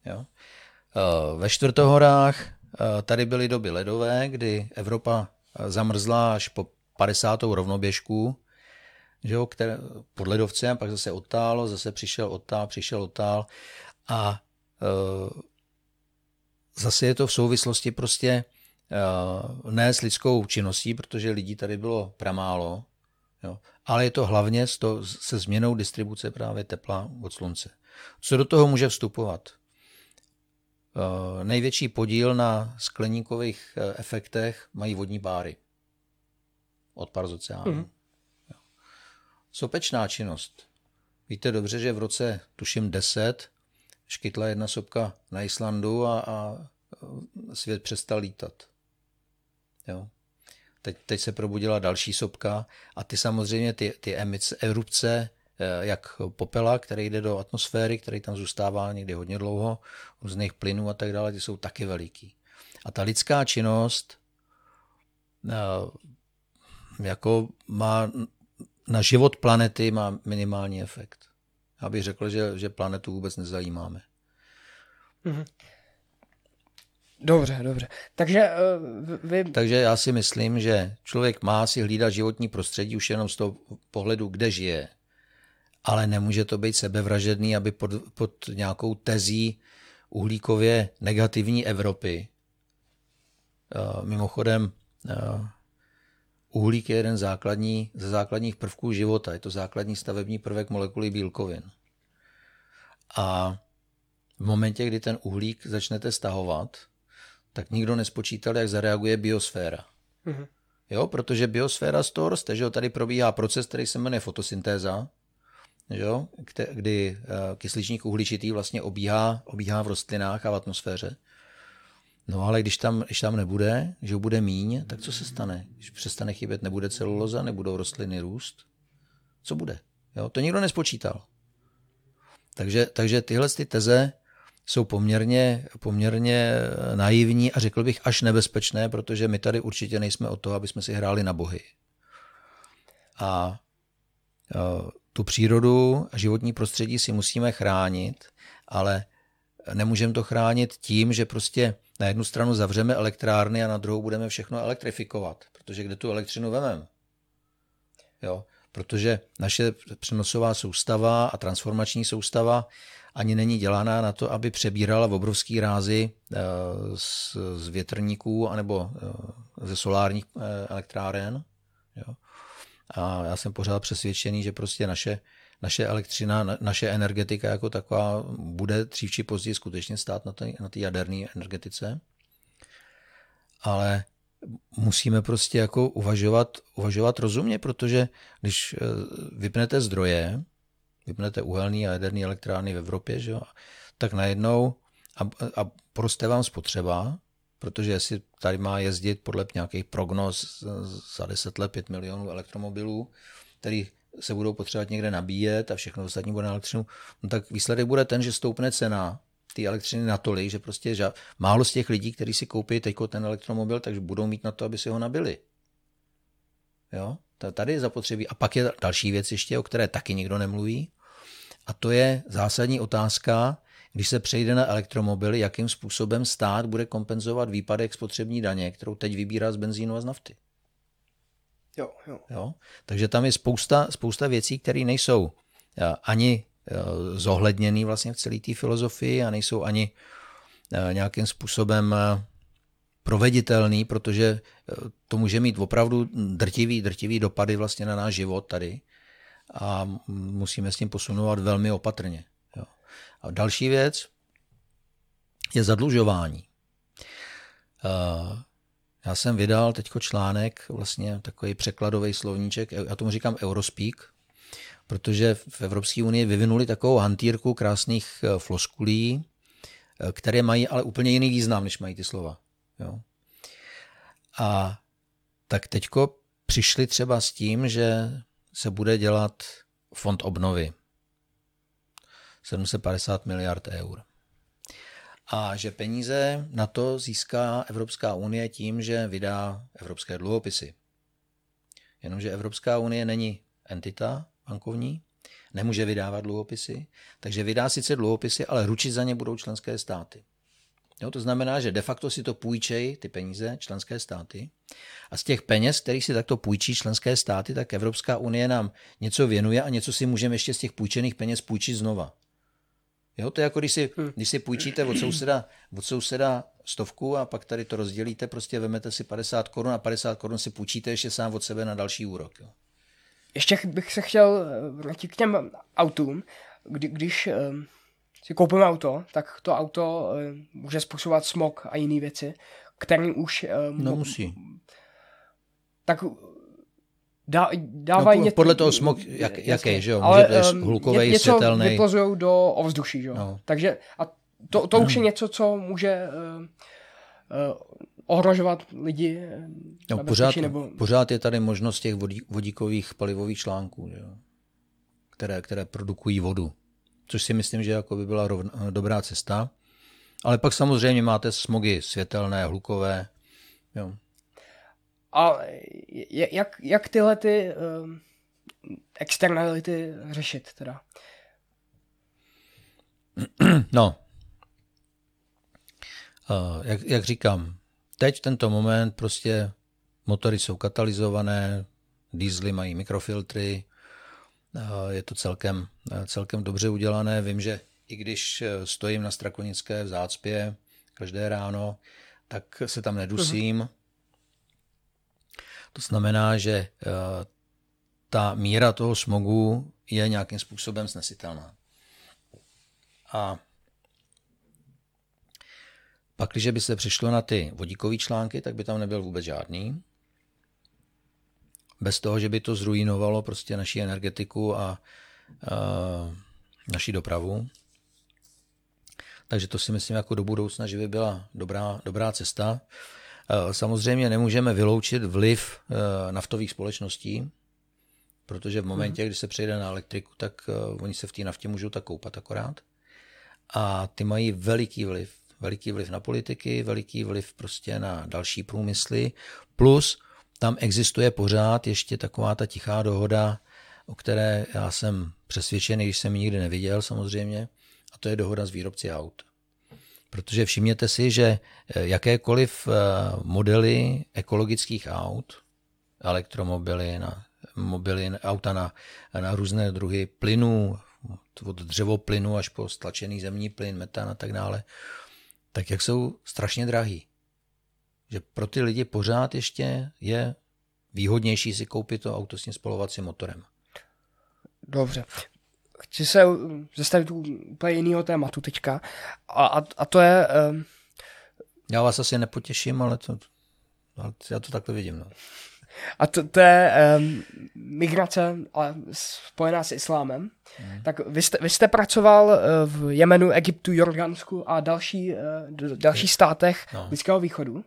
Jo? Uh, ve čtvrtohorách uh, tady byly doby ledové, kdy Evropa zamrzla až po 50. rovnoběžku, že jo, které, pod ledovcem, pak zase otálo, zase přišel otál, přišel otál a uh, zase je to v souvislosti prostě ne s lidskou činností, protože lidí tady bylo pramálo, jo, ale je to hlavně s to, se změnou distribuce právě tepla od slunce. Co do toho může vstupovat? Uh, největší podíl na skleníkových uh, efektech mají vodní páry. Odpar z oceánu. Mm. Sopečná činnost. Víte dobře, že v roce, tuším 10, škytla jedna sopka na Islandu a, a svět přestal lítat. Jo. Teď, teď se probudila další sopka a ty samozřejmě ty, ty emice, erupce, eh, jak popela, který jde do atmosféry, který tam zůstává někdy hodně dlouho, různých plynů a tak dále, ty jsou taky veliký. A ta lidská činnost eh, jako má na život planety má minimální efekt. Já bych řekl, že, že planetu vůbec nezajímáme. Mm-hmm. Dobře, dobře. Takže uh, vy... Takže já si myslím, že člověk má si hlídat životní prostředí už jenom z toho pohledu, kde žije. Ale nemůže to být sebevražedný, aby pod, pod nějakou tezí uhlíkově negativní Evropy. Uh, mimochodem, uh, uhlík je jeden základní, ze základních prvků života. Je to základní stavební prvek molekuly bílkovin. A v momentě, kdy ten uhlík začnete stahovat, tak nikdo nespočítal, jak zareaguje biosféra. Mm-hmm. Jo, protože biosféra z toho roste, že jo? Tady probíhá proces, který se jmenuje fotosyntéza, jo? kdy eh, kysličník uhličitý vlastně obíhá, obíhá v rostlinách a v atmosféře. No ale když tam, když tam nebude, že ho bude míň, tak co se stane? Když přestane chybět, nebude celuloza, nebudou rostliny růst? Co bude? Jo? To nikdo nespočítal. Takže, takže tyhle ty teze jsou poměrně, poměrně naivní a řekl bych až nebezpečné, protože my tady určitě nejsme o to, aby jsme si hráli na bohy. A tu přírodu a životní prostředí si musíme chránit, ale nemůžeme to chránit tím, že prostě na jednu stranu zavřeme elektrárny a na druhou budeme všechno elektrifikovat, protože kde tu elektřinu vememe? Jo, protože naše přenosová soustava a transformační soustava ani není dělaná na to, aby přebírala v obrovský rázy eh, z, větrníků anebo eh, ze solárních eh, elektráren. A já jsem pořád přesvědčený, že prostě naše, naše elektřina, naše energetika jako taková bude dřív či později skutečně stát na té na jaderné energetice. Ale musíme prostě jako uvažovat, uvažovat rozumně, protože když vypnete zdroje, vypnete uhelný a jaderný elektrárny v Evropě, že jo, tak najednou a, a poroste vám spotřeba, protože jestli tady má jezdit podle nějakých prognóz za 10 let 5 milionů elektromobilů, který se budou potřebovat někde nabíjet a všechno ostatní bude na elektřinu, no tak výsledek bude ten, že stoupne cena té elektřiny natolik, že prostě že málo z těch lidí, kteří si koupí teď ten elektromobil, takže budou mít na to, aby si ho nabili. Jo? Tady je zapotřebí. A pak je další věc ještě, o které taky nikdo nemluví, a to je zásadní otázka, když se přejde na elektromobily, jakým způsobem stát bude kompenzovat výpadek spotřební daně, kterou teď vybírá z benzínu a z nafty. Jo, jo. Jo? Takže tam je spousta, spousta věcí, které nejsou eh, ani eh, zohledněný vlastně v celé té filozofii a nejsou ani eh, nějakým způsobem proveditelný, protože to může mít opravdu drtivý, drtivý dopady vlastně na náš život tady a musíme s tím posunovat velmi opatrně. Jo. A další věc je zadlužování. Já jsem vydal teď článek, vlastně takový překladový slovníček, já tomu říkám Eurospeak, protože v Evropské unii vyvinuli takovou hantýrku krásných e, floskulí, e, které mají ale úplně jiný význam, než mají ty slova. Jo. A tak teďko přišli třeba s tím, že se bude dělat fond obnovy. 750 miliard eur. A že peníze na to získá Evropská unie tím, že vydá evropské dluhopisy. Jenomže Evropská unie není entita bankovní, nemůže vydávat dluhopisy, takže vydá sice dluhopisy, ale ručit za ně budou členské státy. Jo, to znamená, že de facto si to půjčejí ty peníze členské státy a z těch peněz, který si takto půjčí členské státy, tak Evropská unie nám něco věnuje a něco si můžeme ještě z těch půjčených peněz půjčit znova. Jo, to je jako když si, hmm. když si půjčíte od souseda, od souseda stovku a pak tady to rozdělíte, prostě vemete si 50 korun a 50 korun si půjčíte ještě sám od sebe na další úrok. Jo. Ještě bych se chtěl vrátit k těm autům. Kdy, když si koupíme auto, tak to auto uh, může způsobovat smog a jiné věci, které už... Uh, no musí. Tak dá, dávají no, něco... Podle toho smog, jak, jaký, že jo? Může ale, um, hlukový, něco světelný. do ovzduší, že jo? No. Takže a to, to už je něco, co může uh, uh, ohrožovat lidi. No, pořád, nebo... pořád je tady možnost těch vodí, vodíkových palivových článků, že jo? Které, které produkují vodu což si myslím, že jako by byla rovna, dobrá cesta. Ale pak samozřejmě máte smogy světelné, hlukové. Jo. A jak, jak tyhle ty uh, externality řešit teda? No, uh, jak, jak říkám, teď v tento moment prostě motory jsou katalyzované, diesely mají mikrofiltry, je to celkem, eh, celkem dobře udělané. Vím, že i když eh, stojím na Strakonické v zácpě každé ráno, tak se tam nedusím. Uh-huh. To znamená, že ta míra toho smogu je nějakým způsobem snesitelná. A pak, když by se přišlo na ty vodíkové články, tak by tam nebyl vůbec žádný. Bez toho, že by to zrujnovalo prostě naši energetiku a, a naši dopravu. Takže to si myslím jako do budoucna, že by byla dobrá, dobrá cesta. Samozřejmě nemůžeme vyloučit vliv naftových společností, protože v momentě, kdy se přejde na elektriku, tak oni se v té naftě můžou tak koupat akorát. A ty mají veliký vliv. Veliký vliv na politiky, veliký vliv prostě na další průmysly, plus tam existuje pořád ještě taková ta tichá dohoda, o které já jsem přesvědčený, když jsem ji nikdy neviděl samozřejmě, a to je dohoda s výrobci aut. Protože všimněte si, že eh, jakékoliv eh, modely ekologických aut, elektromobily, na, mobily, auta na, na různé druhy plynů, od dřevoplynu až po stlačený zemní plyn, metan a tak dále, tak jak jsou strašně drahý. Že pro ty lidi pořád ještě je výhodnější si koupit to auto s tím spalovacím motorem. Dobře. Chci se zastavit u úplně jiného tématu teďka. A, a, a to je... Um... Já vás asi nepotěším, ale to, ale já to takhle vidím. No. A to, to je um, migrace ale spojená s islámem. Hmm. Tak vy jste, vy jste pracoval uh, v Jemenu, Egyptu, Jordánsku a další, uh, dalších státech no. Blízkého východu.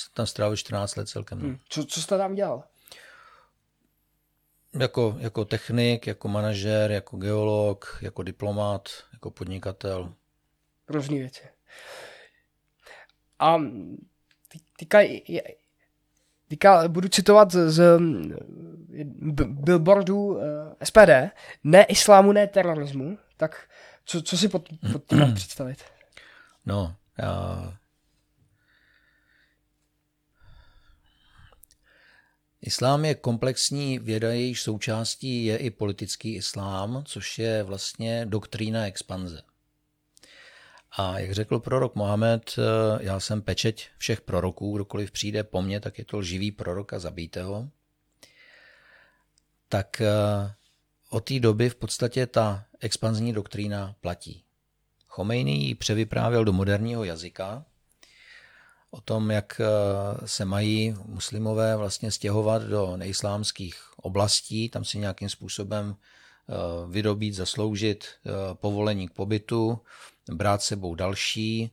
Jsem tam strávil 14 let celkem. No. Hmm. Co, co jste tam dělal? Jako, jako technik, jako manažer, jako geolog, jako diplomat, jako podnikatel. Různý věci. A týka, Teďka budu citovat z, z billboardu eh, SPD, ne islámu, ne terorismu, tak co, co si pod, pod tím představit? No, já... Islám je komplexní věda, jejíž součástí je i politický islám, což je vlastně doktrína expanze. A jak řekl prorok Mohamed, eh, já jsem pečeť všech proroků, kdokoliv přijde po mně, tak je to lživý prorok a zabijte ho. Tak eh, od té doby v podstatě ta expanzní doktrína platí. Chomejny ji převyprávěl do moderního jazyka, o tom, jak eh, se mají muslimové vlastně stěhovat do neislámských oblastí, tam si nějakým způsobem vydobít, zasloužit povolení k pobytu, brát sebou další,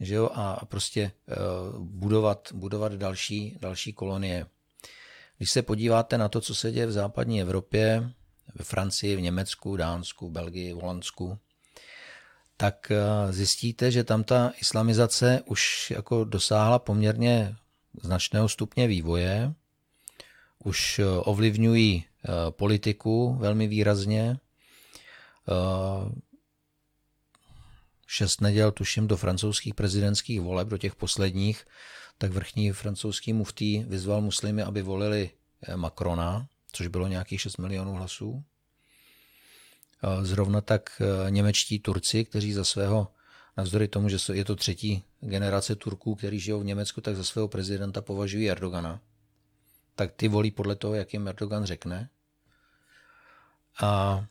že jo, a prostě eh, budovat, budovat další, další kolonie. Když se podíváte na to, co se děje v západní Evropě, ve Francii, v Německu, Dánsku, Belgii, Holandsku, tak eh, zjistíte, že tam ta islamizace už jako dosáhla poměrně značného stupně vývoje, už eh, ovlivňují politiku velmi výrazně, šest neděl, tuším, do francouzských prezidentských voleb, do těch posledních, tak vrchní francouzský muftý vyzval muslimy, aby volili eh, Macrona, což bylo nějakých 6 milionů hlasů. Zrovna tak eh, němečtí Turci, kteří za svého, navzdory tomu, že je to třetí generace Turků, kteří žijou v Německu, tak za svého prezidenta považují Erdogana. Tak ty volí podle toho, jak jim Erdogan řekne. A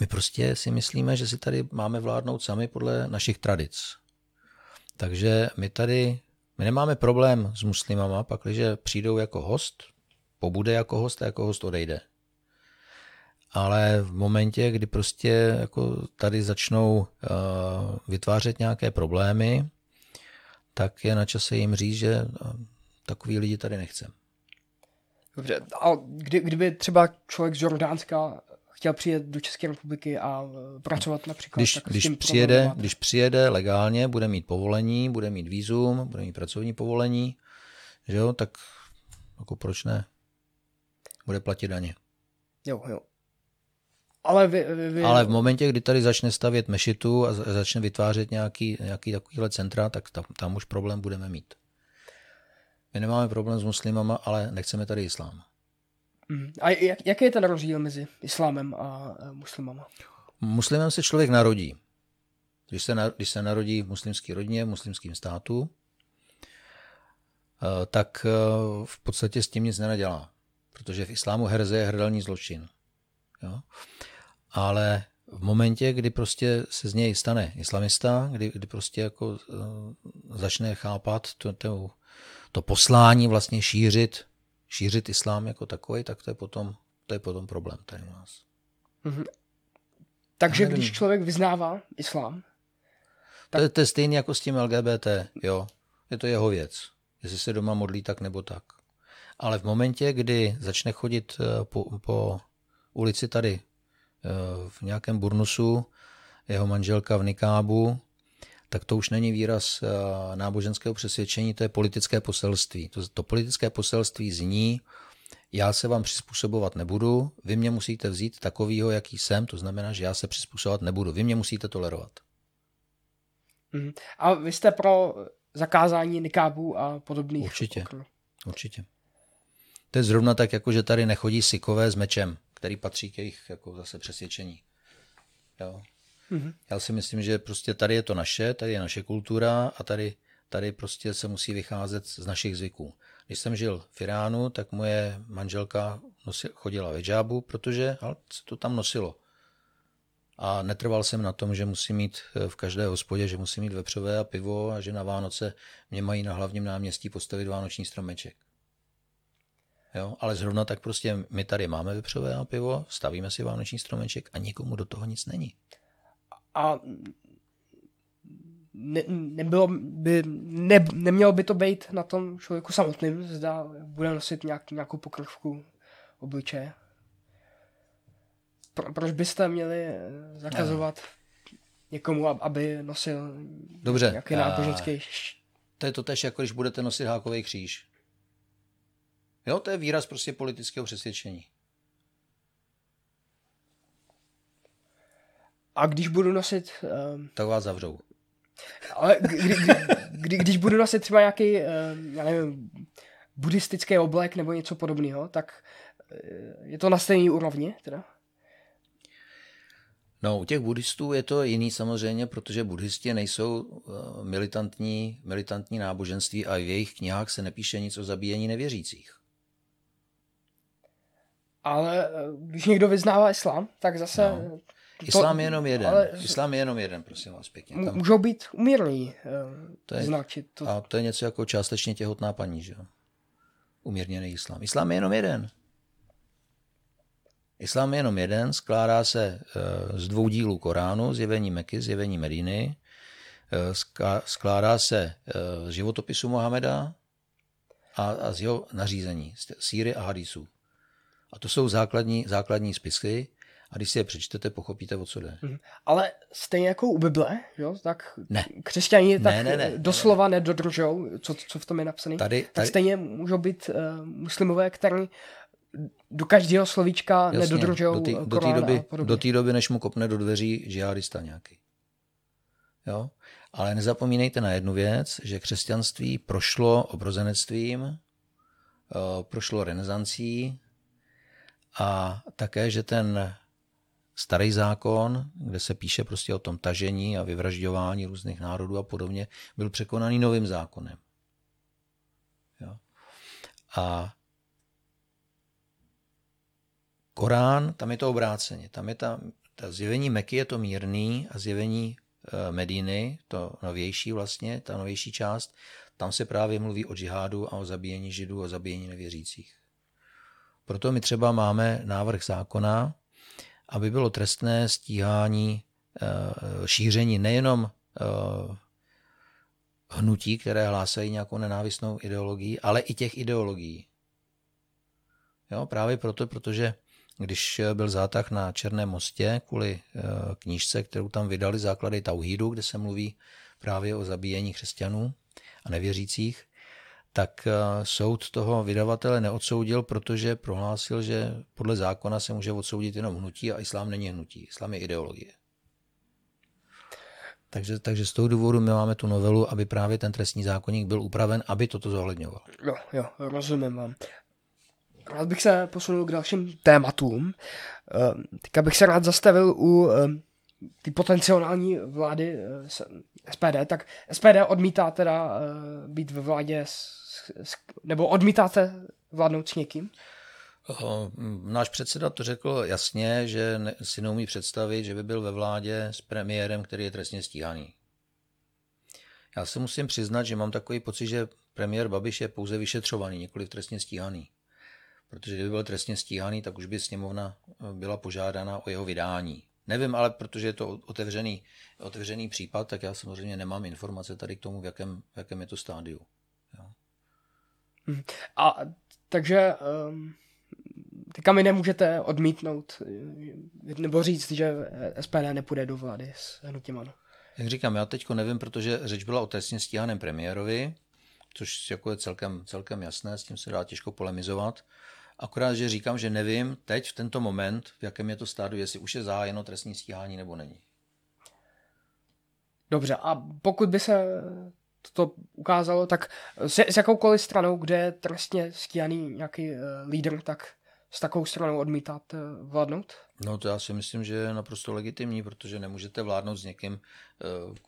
my prostě si myslíme, že si tady máme vládnout sami podle našich tradic. Takže my tady, my nemáme problém s muslimama, pakliže přijdou jako host, pobude jako host a jako host odejde. Ale v momentě, kdy prostě jako tady začnou uh, vytvářet nějaké problémy, tak je na čase jim říct, že uh, takový lidi tady nechcem. Dobře, a kdy, kdyby třeba člověk z Jordánska chtěl přijet do České republiky a e, pracovat například. Když, tak když, přijede, když přijede legálně, bude mít povolení, bude mít výzum, bude mít pracovní povolení, že jo, tak jako proč ne? Bude platit daně. Jo, jo. Ale, vy, vy. Ale v momentě, kdy tady začne stavět mešitu a začne vytvářet nějaký, nějaký takovýhle centra, tak tam, tam už problém budeme mít. My nemáme problém s muslimama, ale nechceme tady islám. Mm. A jak, jaký je ten rozdíl mezi islámem a muslimama? Muslimem se člověk narodí. Když se, na, když se narodí v muslimské rodině, v muslimském státu, eh, tak eh, v podstatě s tím nic nenadělá. Protože v islámu herze je hrdelní zločin. Jo? Ale v momentě, kdy prostě se z něj stane islamista, kdy, kdy prostě jako uh, začne chápat to, to, to poslání vlastně šířit šířit islám jako takový, tak to je potom, to je potom problém tady u nás. Mm-hmm. Takže když člověk vyznává islám, tak... To, je, to je stejné jako s tím LGBT, jo. Je to jeho věc. Jestli se doma modlí tak nebo tak. Ale v momentě, kdy začne chodit eh, po, po ulici tady v nějakém burnusu, jeho manželka v nikábu, tak to už není výraz eh, náboženského přesvědčení, to je politické poselství. To, to politické poselství zní, já se vám přizpůsobovat nebudu, vy mě musíte vzít takovýho, jaký jsem, to znamená, že já se přizpůsobovat nebudu, vy mě musíte tolerovat. Mm. A vy jste pro zakázání nikábů a podobných Určitě, pokrů. určitě. To je zrovna tak, jako že tady nechodí sikové s mečem, který patří k jejich jako zase přesvědčení. Jo. Mm-hmm. Já si myslím, že prostě tady je to naše, tady je naše kultura a tady, tady prostě se musí vycházet z našich zvyků. Když jsem žil v Iránu, tak moje manželka nosil, chodila ve džábu, protože ale se to tam nosilo. A netrval jsem na tom, že musím mít eh, v každé hospodě, že musím mít vepřové a pivo a že na Vánoce mě mají na hlavním náměstí postavit vánoční stromeček. Jo? Ale zrovna tak prostě my tady máme vepřové a pivo, stavíme si vánoční stromeček a nikomu do toho nic není. A ne, nebylo by, ne, nemělo by to být na tom člověku samotným, zda bude nosit nějak, nějakou pokrvku obličeje. Pro, proč byste měli eh, zakazovat ne. někomu, aby nosil Dobře, nějaký náboženský... To je to tež, jako když budete nosit hákový kříž. Jo, to je výraz prostě politického přesvědčení. A když budu nosit... Um... Tak vás zavřou. Ale kdy, kdy, kdy, když budu nosit třeba nějaký, um, já nevím, buddhistický oblek nebo něco podobného, tak eh, je to na stejné úrovni teda? No, u těch buddhistů je to jiný samozřejmě, protože buddhisti nejsou eh, militantní, militantní náboženství a v jejich knihách se nepíše nic o zabíjení nevěřících. Ale eh, když někdo vyznává islám, tak zase... No. Islám je jenom jeden. Ale... Islám je jenom jeden, prosím vás pěkně. Tam... Můžou být umírní eh, to je, značit. To... A to je něco jako částečně těhotná paní, že jo? Umírněný islám. Islám je jenom jeden. Islám je jenom jeden, skládá se z dvou dílů Koránu, zjevení Meky, zjevení Mediny, skládá se z životopisu Mohameda a, a z jeho nařízení, síry a hadisů. A to jsou základní, základní spisy, a když si je přečtete, pochopíte, o co jde. Hmm. Ale stejně jako u Bible, jo, tak ne. křesťani ne, tak ne, ne, ne, doslova ne, ne. nedodržou, co, co v tom je napsané. Tady, tady... Tak stejně můžou být uh, muslimové, kteří do každého slovíčka nedodržou do té doby, do té doby, než mu kopne do dveří žihadista nějaký. Jo? Ale nezapomínejte na jednu věc, že křesťanství prošlo obrozenectvím, uh, prošlo renesancí, a také, že ten starý zákon, kde se píše prostě o tom tažení a vyvražďování různých národů a podobně, byl překonaný novým zákonem. Jo. A Korán, tam je to obráceně. Tam je ta, ta zjevení Meky je to mírný a zjevení e, Mediny, to novější vlastně, ta novější část, tam se právě mluví o džihádu a o zabíjení židů, o zabíjení nevěřících. Proto my třeba máme návrh zákona, aby bylo trestné stíhání eh, šíření nejenom eh, hnutí, které hlásají nějakou nenávistnou ideologii, ale i těch ideologií. Jo, právě proto, protože když byl zátah na Černém mostě kvůli eh, knížce, kterou tam vydali základy Tauhídu, kde se mluví právě o zabíjení křesťanů a nevěřících, tak eh, soud toho vydavatele neodsoudil, protože prohlásil, že podle zákona se může odsoudit jenom hnutí a islám není hnutí. Islám je ideologie. Takže, takže z toho důvodu my máme tu novelu, aby právě ten trestní zákonník byl upraven, aby toto zohledňoval. Jo, jo, rozumím vám. Rád bych se posunul k dalším tématům. Eh, teďka bych se rád zastavil u eh, ty potenciální vlády SPD, tak SPD odmítá teda být ve vládě s nebo odmítáte vládnout s někým? Náš předseda to řekl jasně, že si neumí představit, že by byl ve vládě s premiérem, který je trestně stíhaný. Já se musím přiznat, že mám takový pocit, že premiér Babiš je pouze vyšetřovaný, nikoli trestně stíhaný. Protože kdyby byl trestně stíhaný, tak už by sněmovna byla požádána o jeho vydání. Nevím, ale protože je to otevřený, otevřený případ, tak já samozřejmě nemám informace tady k tomu, v jakém, v jakém je to stádiu. Mhm. A takže um, teďka mi nemůžete odmítnout nebo říct, že SPD nepůjde do vlády s hnutím ANO. Jak říkám, já teďko nevím, protože řeč byla o trestně stíhaném premiérovi, což jako je celkem, celkem jasné, s tím se dá těžko polemizovat. Akorát, že říkám, že nevím teď v tento moment, v jakém je to stádu, jestli už je zahájeno trestní stíhání nebo není. Dobře, a pokud by se to ukázalo, tak s, s jakoukoliv stranou, kde je trestně stíhaný nějaký uh, lídr, tak s takovou stranou odmítat uh, vládnout? No to já si myslím, že je naprosto legitimní, protože nemůžete vládnout s někým,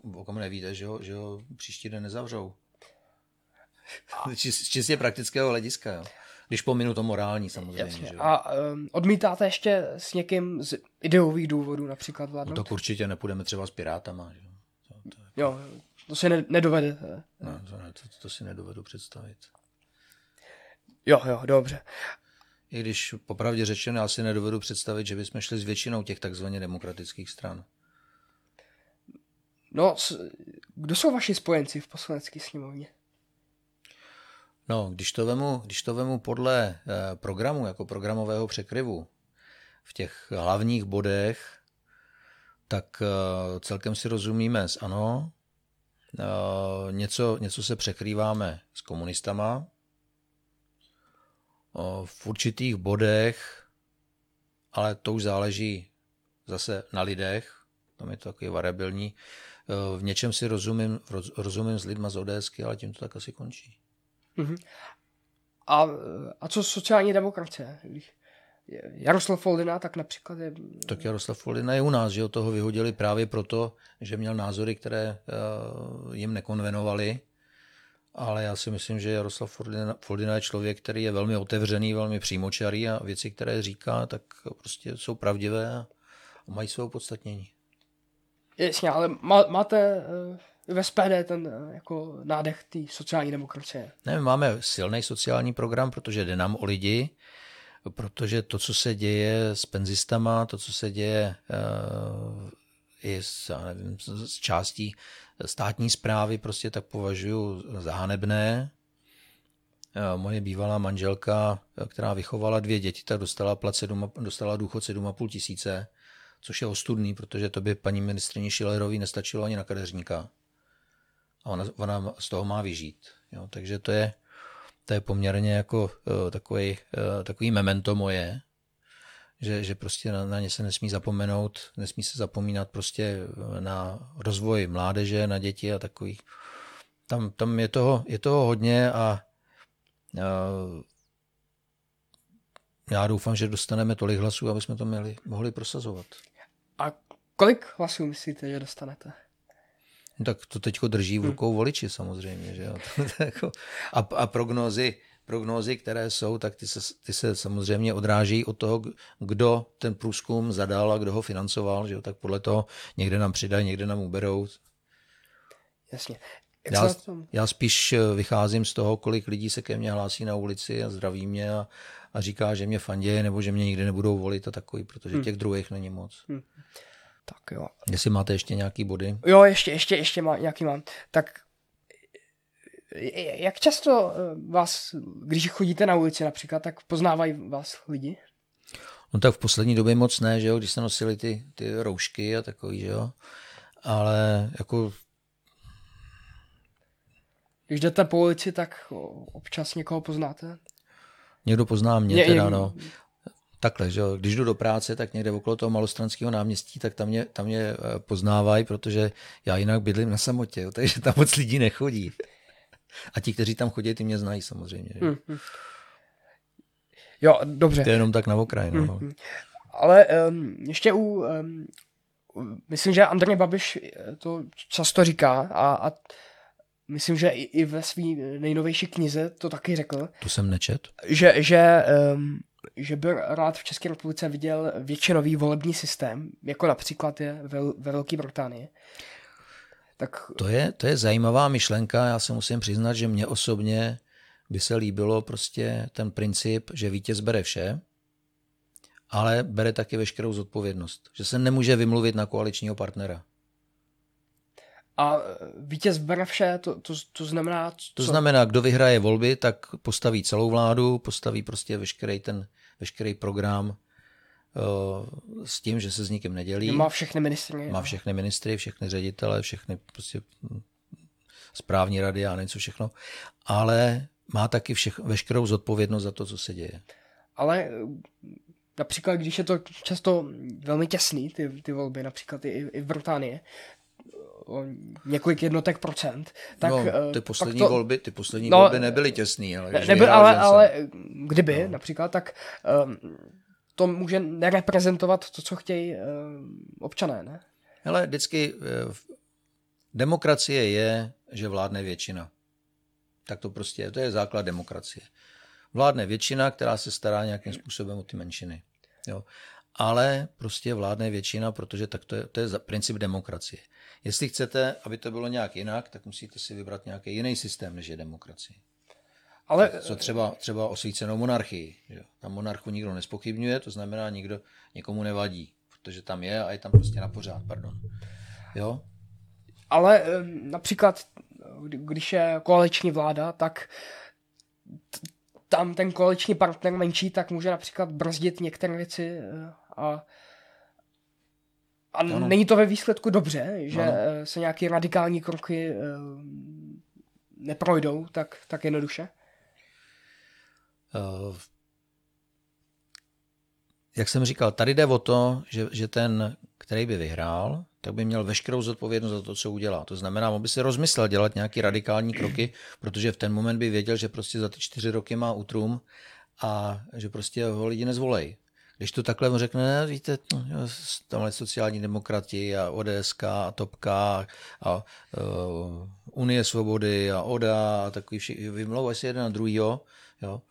uh, o kom nevíte, že ho, že ho příští den nezavřou. A... Čistě praktického hlediska, jo. Když pominu to morální samozřejmě. Jasně. Že? A um, odmítáte ještě s někým z ideových důvodů například vládnout? No tak určitě nepůjdeme třeba s Pirátama. Že? To, to je... Jo, to si ne, nedovedete. No, to, ne, to, to si nedovedu představit. Jo, jo, dobře. I když popravdě řečeno, já si nedovedu představit, že bychom šli s většinou těch takzvaně demokratických stran. No, kdo jsou vaši spojenci v poslanecké sněmovně? No, když to vemu, když to vemu podle eh, programu, jako programového překryvu, v těch hlavních bodech, tak eh, celkem si rozumíme s ANO, eh, něco, něco se překrýváme s komunistama, v určitých bodech, ale to už záleží zase na lidech, tam je to takový variabilní. V něčem si rozumím, rozumím s lidma z ODSky, ale tím to tak asi končí. Mm-hmm. A, a co sociální demokracie? Jaroslav Foldina tak například je... Tak Jaroslav Foldina je u nás, že ho toho vyhodili právě proto, že měl názory, které uh, jim nekonvenovaly. Ale já si myslím, že Jaroslav Foldina, Foldina je člověk, který je velmi otevřený, velmi přímočarý a věci, které říká, tak prostě jsou pravdivé a mají svou podstatnění. Jasně, ale má, máte uh ve SPD ten eh, jako nádech té sociální demokracie. Ne, máme silný sociální program, protože jde nám o lidi, protože to, co se děje s penzistama, to, co se děje uh, i s, nevím, s částí státní zprávy, prostě tak považuji za hanebné. Uh, moje bývalá manželka, která vychovala dvě děti, tak dostala, plat 7, dostala důchod 7,5 tisíce, což je ostudný, protože to by paní ministrině Šilerový nestačilo ani na kadeřníka a ona, ona z toho má vyžít. Jo? Takže to je, to je poměrně jako uh, takový, uh, takový memento moje, že, že prostě na, na ně se nesmí zapomenout, nesmí se zapomínat prostě na rozvoj mládeže, na děti a takových. Tam, tam je, toho, je toho hodně a uh, já doufám, že dostaneme tolik hlasů, aby jsme to měli, mohli prosazovat. A kolik hlasů myslíte, že dostanete? No tak to teď drží v hmm. rukou voliči samozřejmě. Že jo? Jako- a, a prognózy, prognózy, které jsou, tak ty se, ty se samozřejmě odráží od toho, kdo ten průzkum zadal a kdo ho financoval. Že jo? Tak podle toho někde nám přidají, někde nám uberou. Jasně. já, já spíš eh, vycházím z toho, kolik lidí se ke mně hlásí na ulici a zdraví mě a, a říká, že mě fandě nebo že mě nikdy nebudou volit a takový, protože hmm. těch druhých není moc. Hmm. Tak jo. Jestli máte ještě nějaký body? Jo, ještě, ještě, ještě má, nějaký mám. Tak jak často eh, vás, když chodíte na ulici například, tak poznávají vás lidi? No tak v poslední době moc ne, že jo, když se nosili ty, ty roušky a takový, že jo. Ale jako... Když jdete po ulici, tak občas někoho poznáte? Někdo pozná mě, mě teda, no takhle, že jo, když jdu do práce, tak někde okolo toho malostranského náměstí, tak tam mě, tam mě eh, poznávají, protože já jinak bydlím na samotě, jo, takže tam moc lidí nechodí. A ti, kteří tam chodí, ty mě znají samozřejmě. Že? Mm-hmm. Jo, dobře. To je jenom tak na okraj. No. Mm-hmm. Ale um, ještě u, um, myslím, že Andrej Babiš to často říká a, a myslím, že i, i ve své nejnovější knize to taky řekl. Tu jsem nečet. Že, že um, že by rád v České republice viděl většinový volební systém, jako například je ve, ve Velké Británii. Tak... To, je, to je zajímavá myšlenka. Já se musím přiznat, že mě osobně by se líbilo prostě ten princip, že vítěz bere vše, ale bere taky veškerou zodpovědnost. Že se nemůže vymluvit na koaličního partnera. A vítěz bere vše, to, to, to znamená... Co? To znamená, kdo vyhraje volby, tak postaví celou vládu, postaví prostě veškerý ten veškerý program uh, s tím, že se s nikým nedělí. Má všechny ministry. Má všechny ministry, všechny ředitele, všechny prostě správní rady a něco všechno. Ale má taky všech, veškerou zodpovědnost za to, co se děje. Ale například, když je to často velmi těsný, ty, ty volby, například i, i v Británii, o několik jednotek procent. Tak, no, ty poslední to, volby, ty poslední no, volby nebyly těsný. Ale, ne, nebyl, ale, ale kdyby no. například, tak um, to může nereprezentovat to, co chtějí um, občané, ne? Hele, vždycky demokracie je, že vládne většina. Tak to prostě je, to je základ demokracie. Vládne většina, která se stará nějakým způsobem o ty menšiny. Jo. Ale prostě vládne většina, protože tak to je, to je princip demokracie. Jestli chcete, aby to bylo nějak jinak, tak musíte si vybrat nějaký jiný systém, než je demokracie. Ale... Co třeba, třeba osvícenou monarchii. Že? Tam monarchu nikdo nespochybňuje, to znamená, nikdo někomu nevadí, protože tam je a je tam prostě na pořád, pardon. Jo? Ale například, když je koaliční vláda, tak tam ten koaliční partner menší, tak může například brzdit některé věci eh, a a ano. není to ve výsledku dobře, že ano. Eh, se nějaké radikální kroky eh, neprojdou tak, tak jednoduše? Uh, jak jsem říkal, tady jde o to, že, že ten, který by vyhrál, tak by měl veškerou zodpovědnost za to, co udělá. To znamená, on by si rozmyslel dělat nějaké radikální kroky, protože v ten moment by věděl, že prostě za ty čtyři roky má utrum a že prostě ho lidi nezvolej. Když to takhle řekne, ne, víte, no, tamhle sociální demokrati a ODSK a Topka a, uh, Unie svobody a ODA a takový všichni, vymlouvají se jeden na druhýho, jo,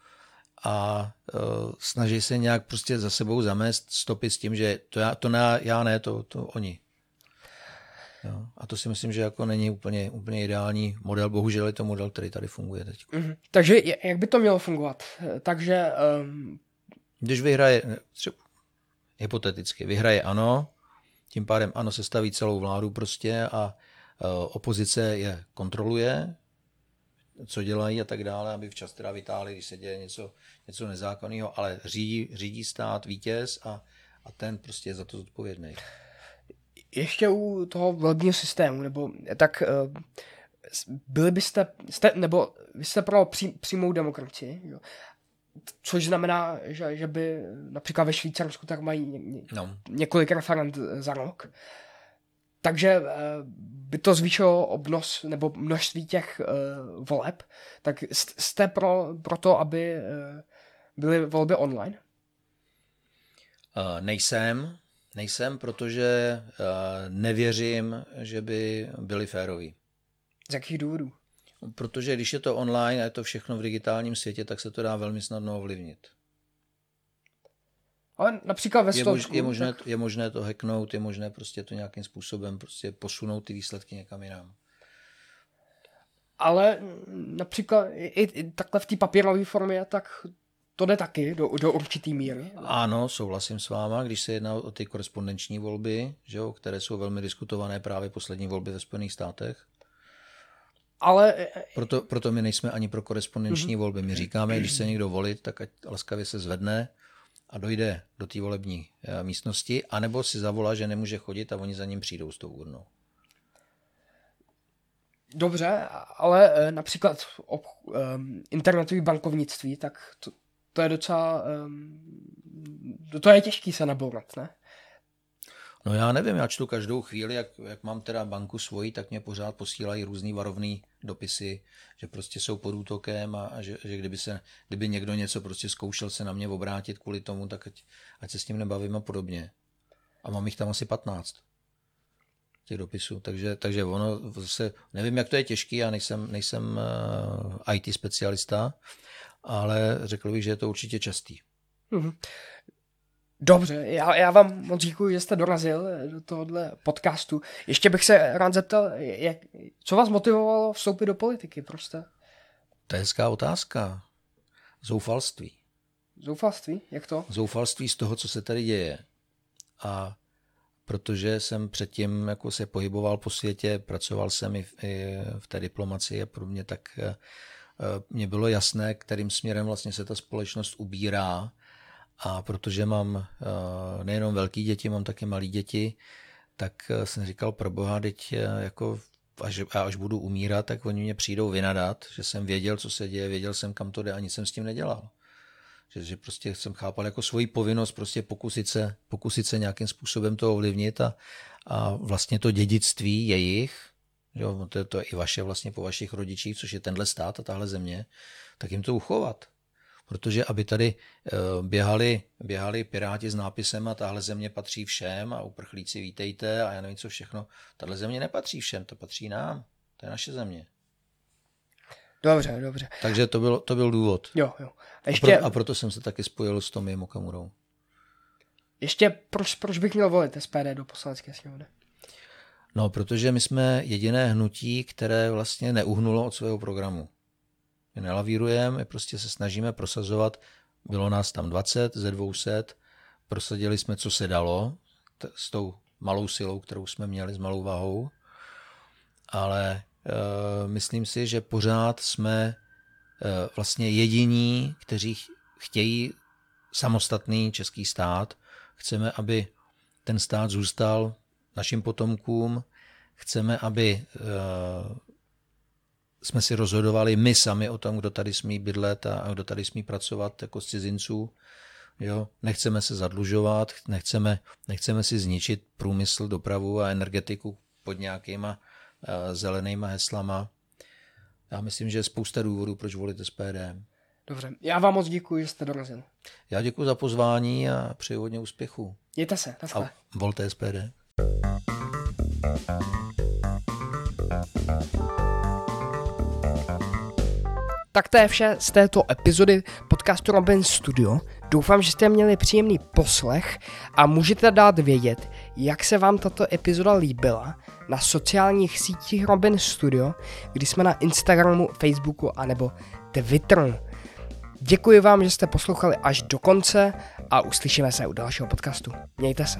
a uh, snaží se nějak prostě za sebou zamést stopy s tím, že to já, to ne, já ne, to, to oni. Jo. A to si myslím, že jako není úplně, úplně ideální model. Bohužel je to model, který tady funguje teď. Mm-hmm. Takže jak by to mělo fungovat? Takže um, když vyhraje, třeba, hypoteticky, vyhraje ano, tím pádem ano se staví celou vládu prostě a uh, opozice je kontroluje, co dělají a tak dále, aby včas teda vytáhli, když se děje něco, něco nezákonného, ale řídí, řídí stát vítěz a, a ten prostě je za to zodpovědný. Ještě u toho volebního systému, nebo tak uh, byli byste, jste, nebo vy jste pro pří, přímou demokracii, jo? Což znamená, že, že by například ve Švýcarsku tak mají ně, no. několik referent za rok. Takže eh, by to zvýšilo obnos nebo množství těch uh, voleb. Tak jste pro, pro to, aby uh, byly volby online? Uh, nejsem. Nejsem, protože uh, nevěřím, že by byly féroví. Z jakých důvodů? Protože když je to online a je to všechno v digitálním světě, tak se to dá velmi snadno ovlivnit. Ale například ve je, mož, je, možné, tak... je možné to hacknout, je možné prostě to nějakým způsobem prostě posunout ty výsledky někam jinam. Ale například i, i takhle v té papírové formě, tak to jde taky do, do určitý míry. Ano, souhlasím s váma, když se jedná o ty korespondenční volby, že jo, které jsou velmi diskutované právě poslední volby ve Spojených státech. Ale... E, e, proto, proto my nejsme ani pro korespondenční mm-hmm. volby. My říkáme, když se někdo volit, tak ať laskavě se zvedne a dojde do té volební e, místnosti, anebo si zavolá, že nemůže chodit a oni za ním přijdou s tou urnou. Dobře, ale například o um, internetové bankovnictví, tak to, to je docela, um, to je těžký se nabourat, ne? No já nevím, já čtu každou chvíli, jak, jak mám teda banku svoji, tak mě pořád posílají různý varovný dopisy, že prostě jsou pod útokem a, a že, že kdyby, se, kdyby někdo něco prostě zkoušel se na mě obrátit kvůli tomu, tak ať, ať se s tím nebavím a podobně. A mám jich tam asi 15 těch dopisů, takže, takže ono zase, nevím, jak to je těžký, já nejsem, nejsem eh, IT specialista, ale řekl bych, že je to určitě častý. Mm-hmm. Dobře, já, já vám moc děkuji, že jste dorazil do tohohle podcastu. Ještě bych se rád zeptal, jak, co vás motivovalo vstoupit do politiky, prostě? To je hezká otázka. Zoufalství. Zoufalství? Jak to? Zoufalství z toho, co se tady děje. A protože jsem předtím jako se pohyboval po světě, pracoval jsem i v, i v té diplomaci a pro mě, tak eh, mně bylo jasné, kterým směrem vlastně se ta společnost ubírá. A protože mám eh, nejenom velký děti, mám také malé děti, tak eh, jsem říkal, pro boha, teď jako až, až budu umírat, tak oni mě přijdou vynadat, že jsem věděl, co se děje, věděl jsem, kam to jde a jsem s tím nedělal. Že, že prostě jsem chápal jako svoji povinnost prostě pokusit se, pokusit se nějakým způsobem to ovlivnit a, a vlastně to dědictví jejich, jo, to, je, to je i vaše vlastně po vašich rodičích, což je tenhle stát a tahle země, tak jim to uchovat. Protože aby tady eh, běhali, běhali piráti s nápisem a tahle země patří všem a uprchlíci vítejte a já nevím co všechno. Tahle země nepatří všem, to patří nám. To je naše země. Dobře, dobře. Takže to byl, to byl důvod. Jo, jo. A, ještě... a, proto, a proto jsem se taky spojil s Tomiem Okamurou. Ještě proč, proč bych měl volit SPD do poslanecké sněmovny? No, protože my jsme jediné hnutí, které vlastně neuhnulo od svého programu. My nelavírujeme, my prostě se snažíme prosazovat. Bylo nás tam 20 ze 200, prosadili jsme, co se dalo t- s tou malou silou, kterou jsme měli, s malou váhou. Ale e, myslím si, že pořád jsme e, vlastně jediní, kteří chtějí samostatný český stát. Chceme, aby ten stát zůstal našim potomkům. Chceme, aby e, jsme si rozhodovali my sami o tom, kdo tady smí bydlet a kdo tady smí pracovat jako z cizinců. Jo? Nechceme se zadlužovat, nechceme, nechceme si zničit průmysl, dopravu a energetiku pod nějakýma uh, zelenýma heslama. Já myslím, že je spousta důvodů, proč volit SPD. Dobře, já vám moc děkuji, že jste dorazil. Já děkuji za pozvání a přeji hodně úspěchu. Mějte se, A volte SPD. Tak to je vše z této epizody podcastu Robin Studio. Doufám, že jste měli příjemný poslech a můžete dát vědět, jak se vám tato epizoda líbila na sociálních sítích Robin Studio, kdy jsme na Instagramu, Facebooku anebo Twitteru. Děkuji vám, že jste poslouchali až do konce a uslyšíme se u dalšího podcastu. Mějte se.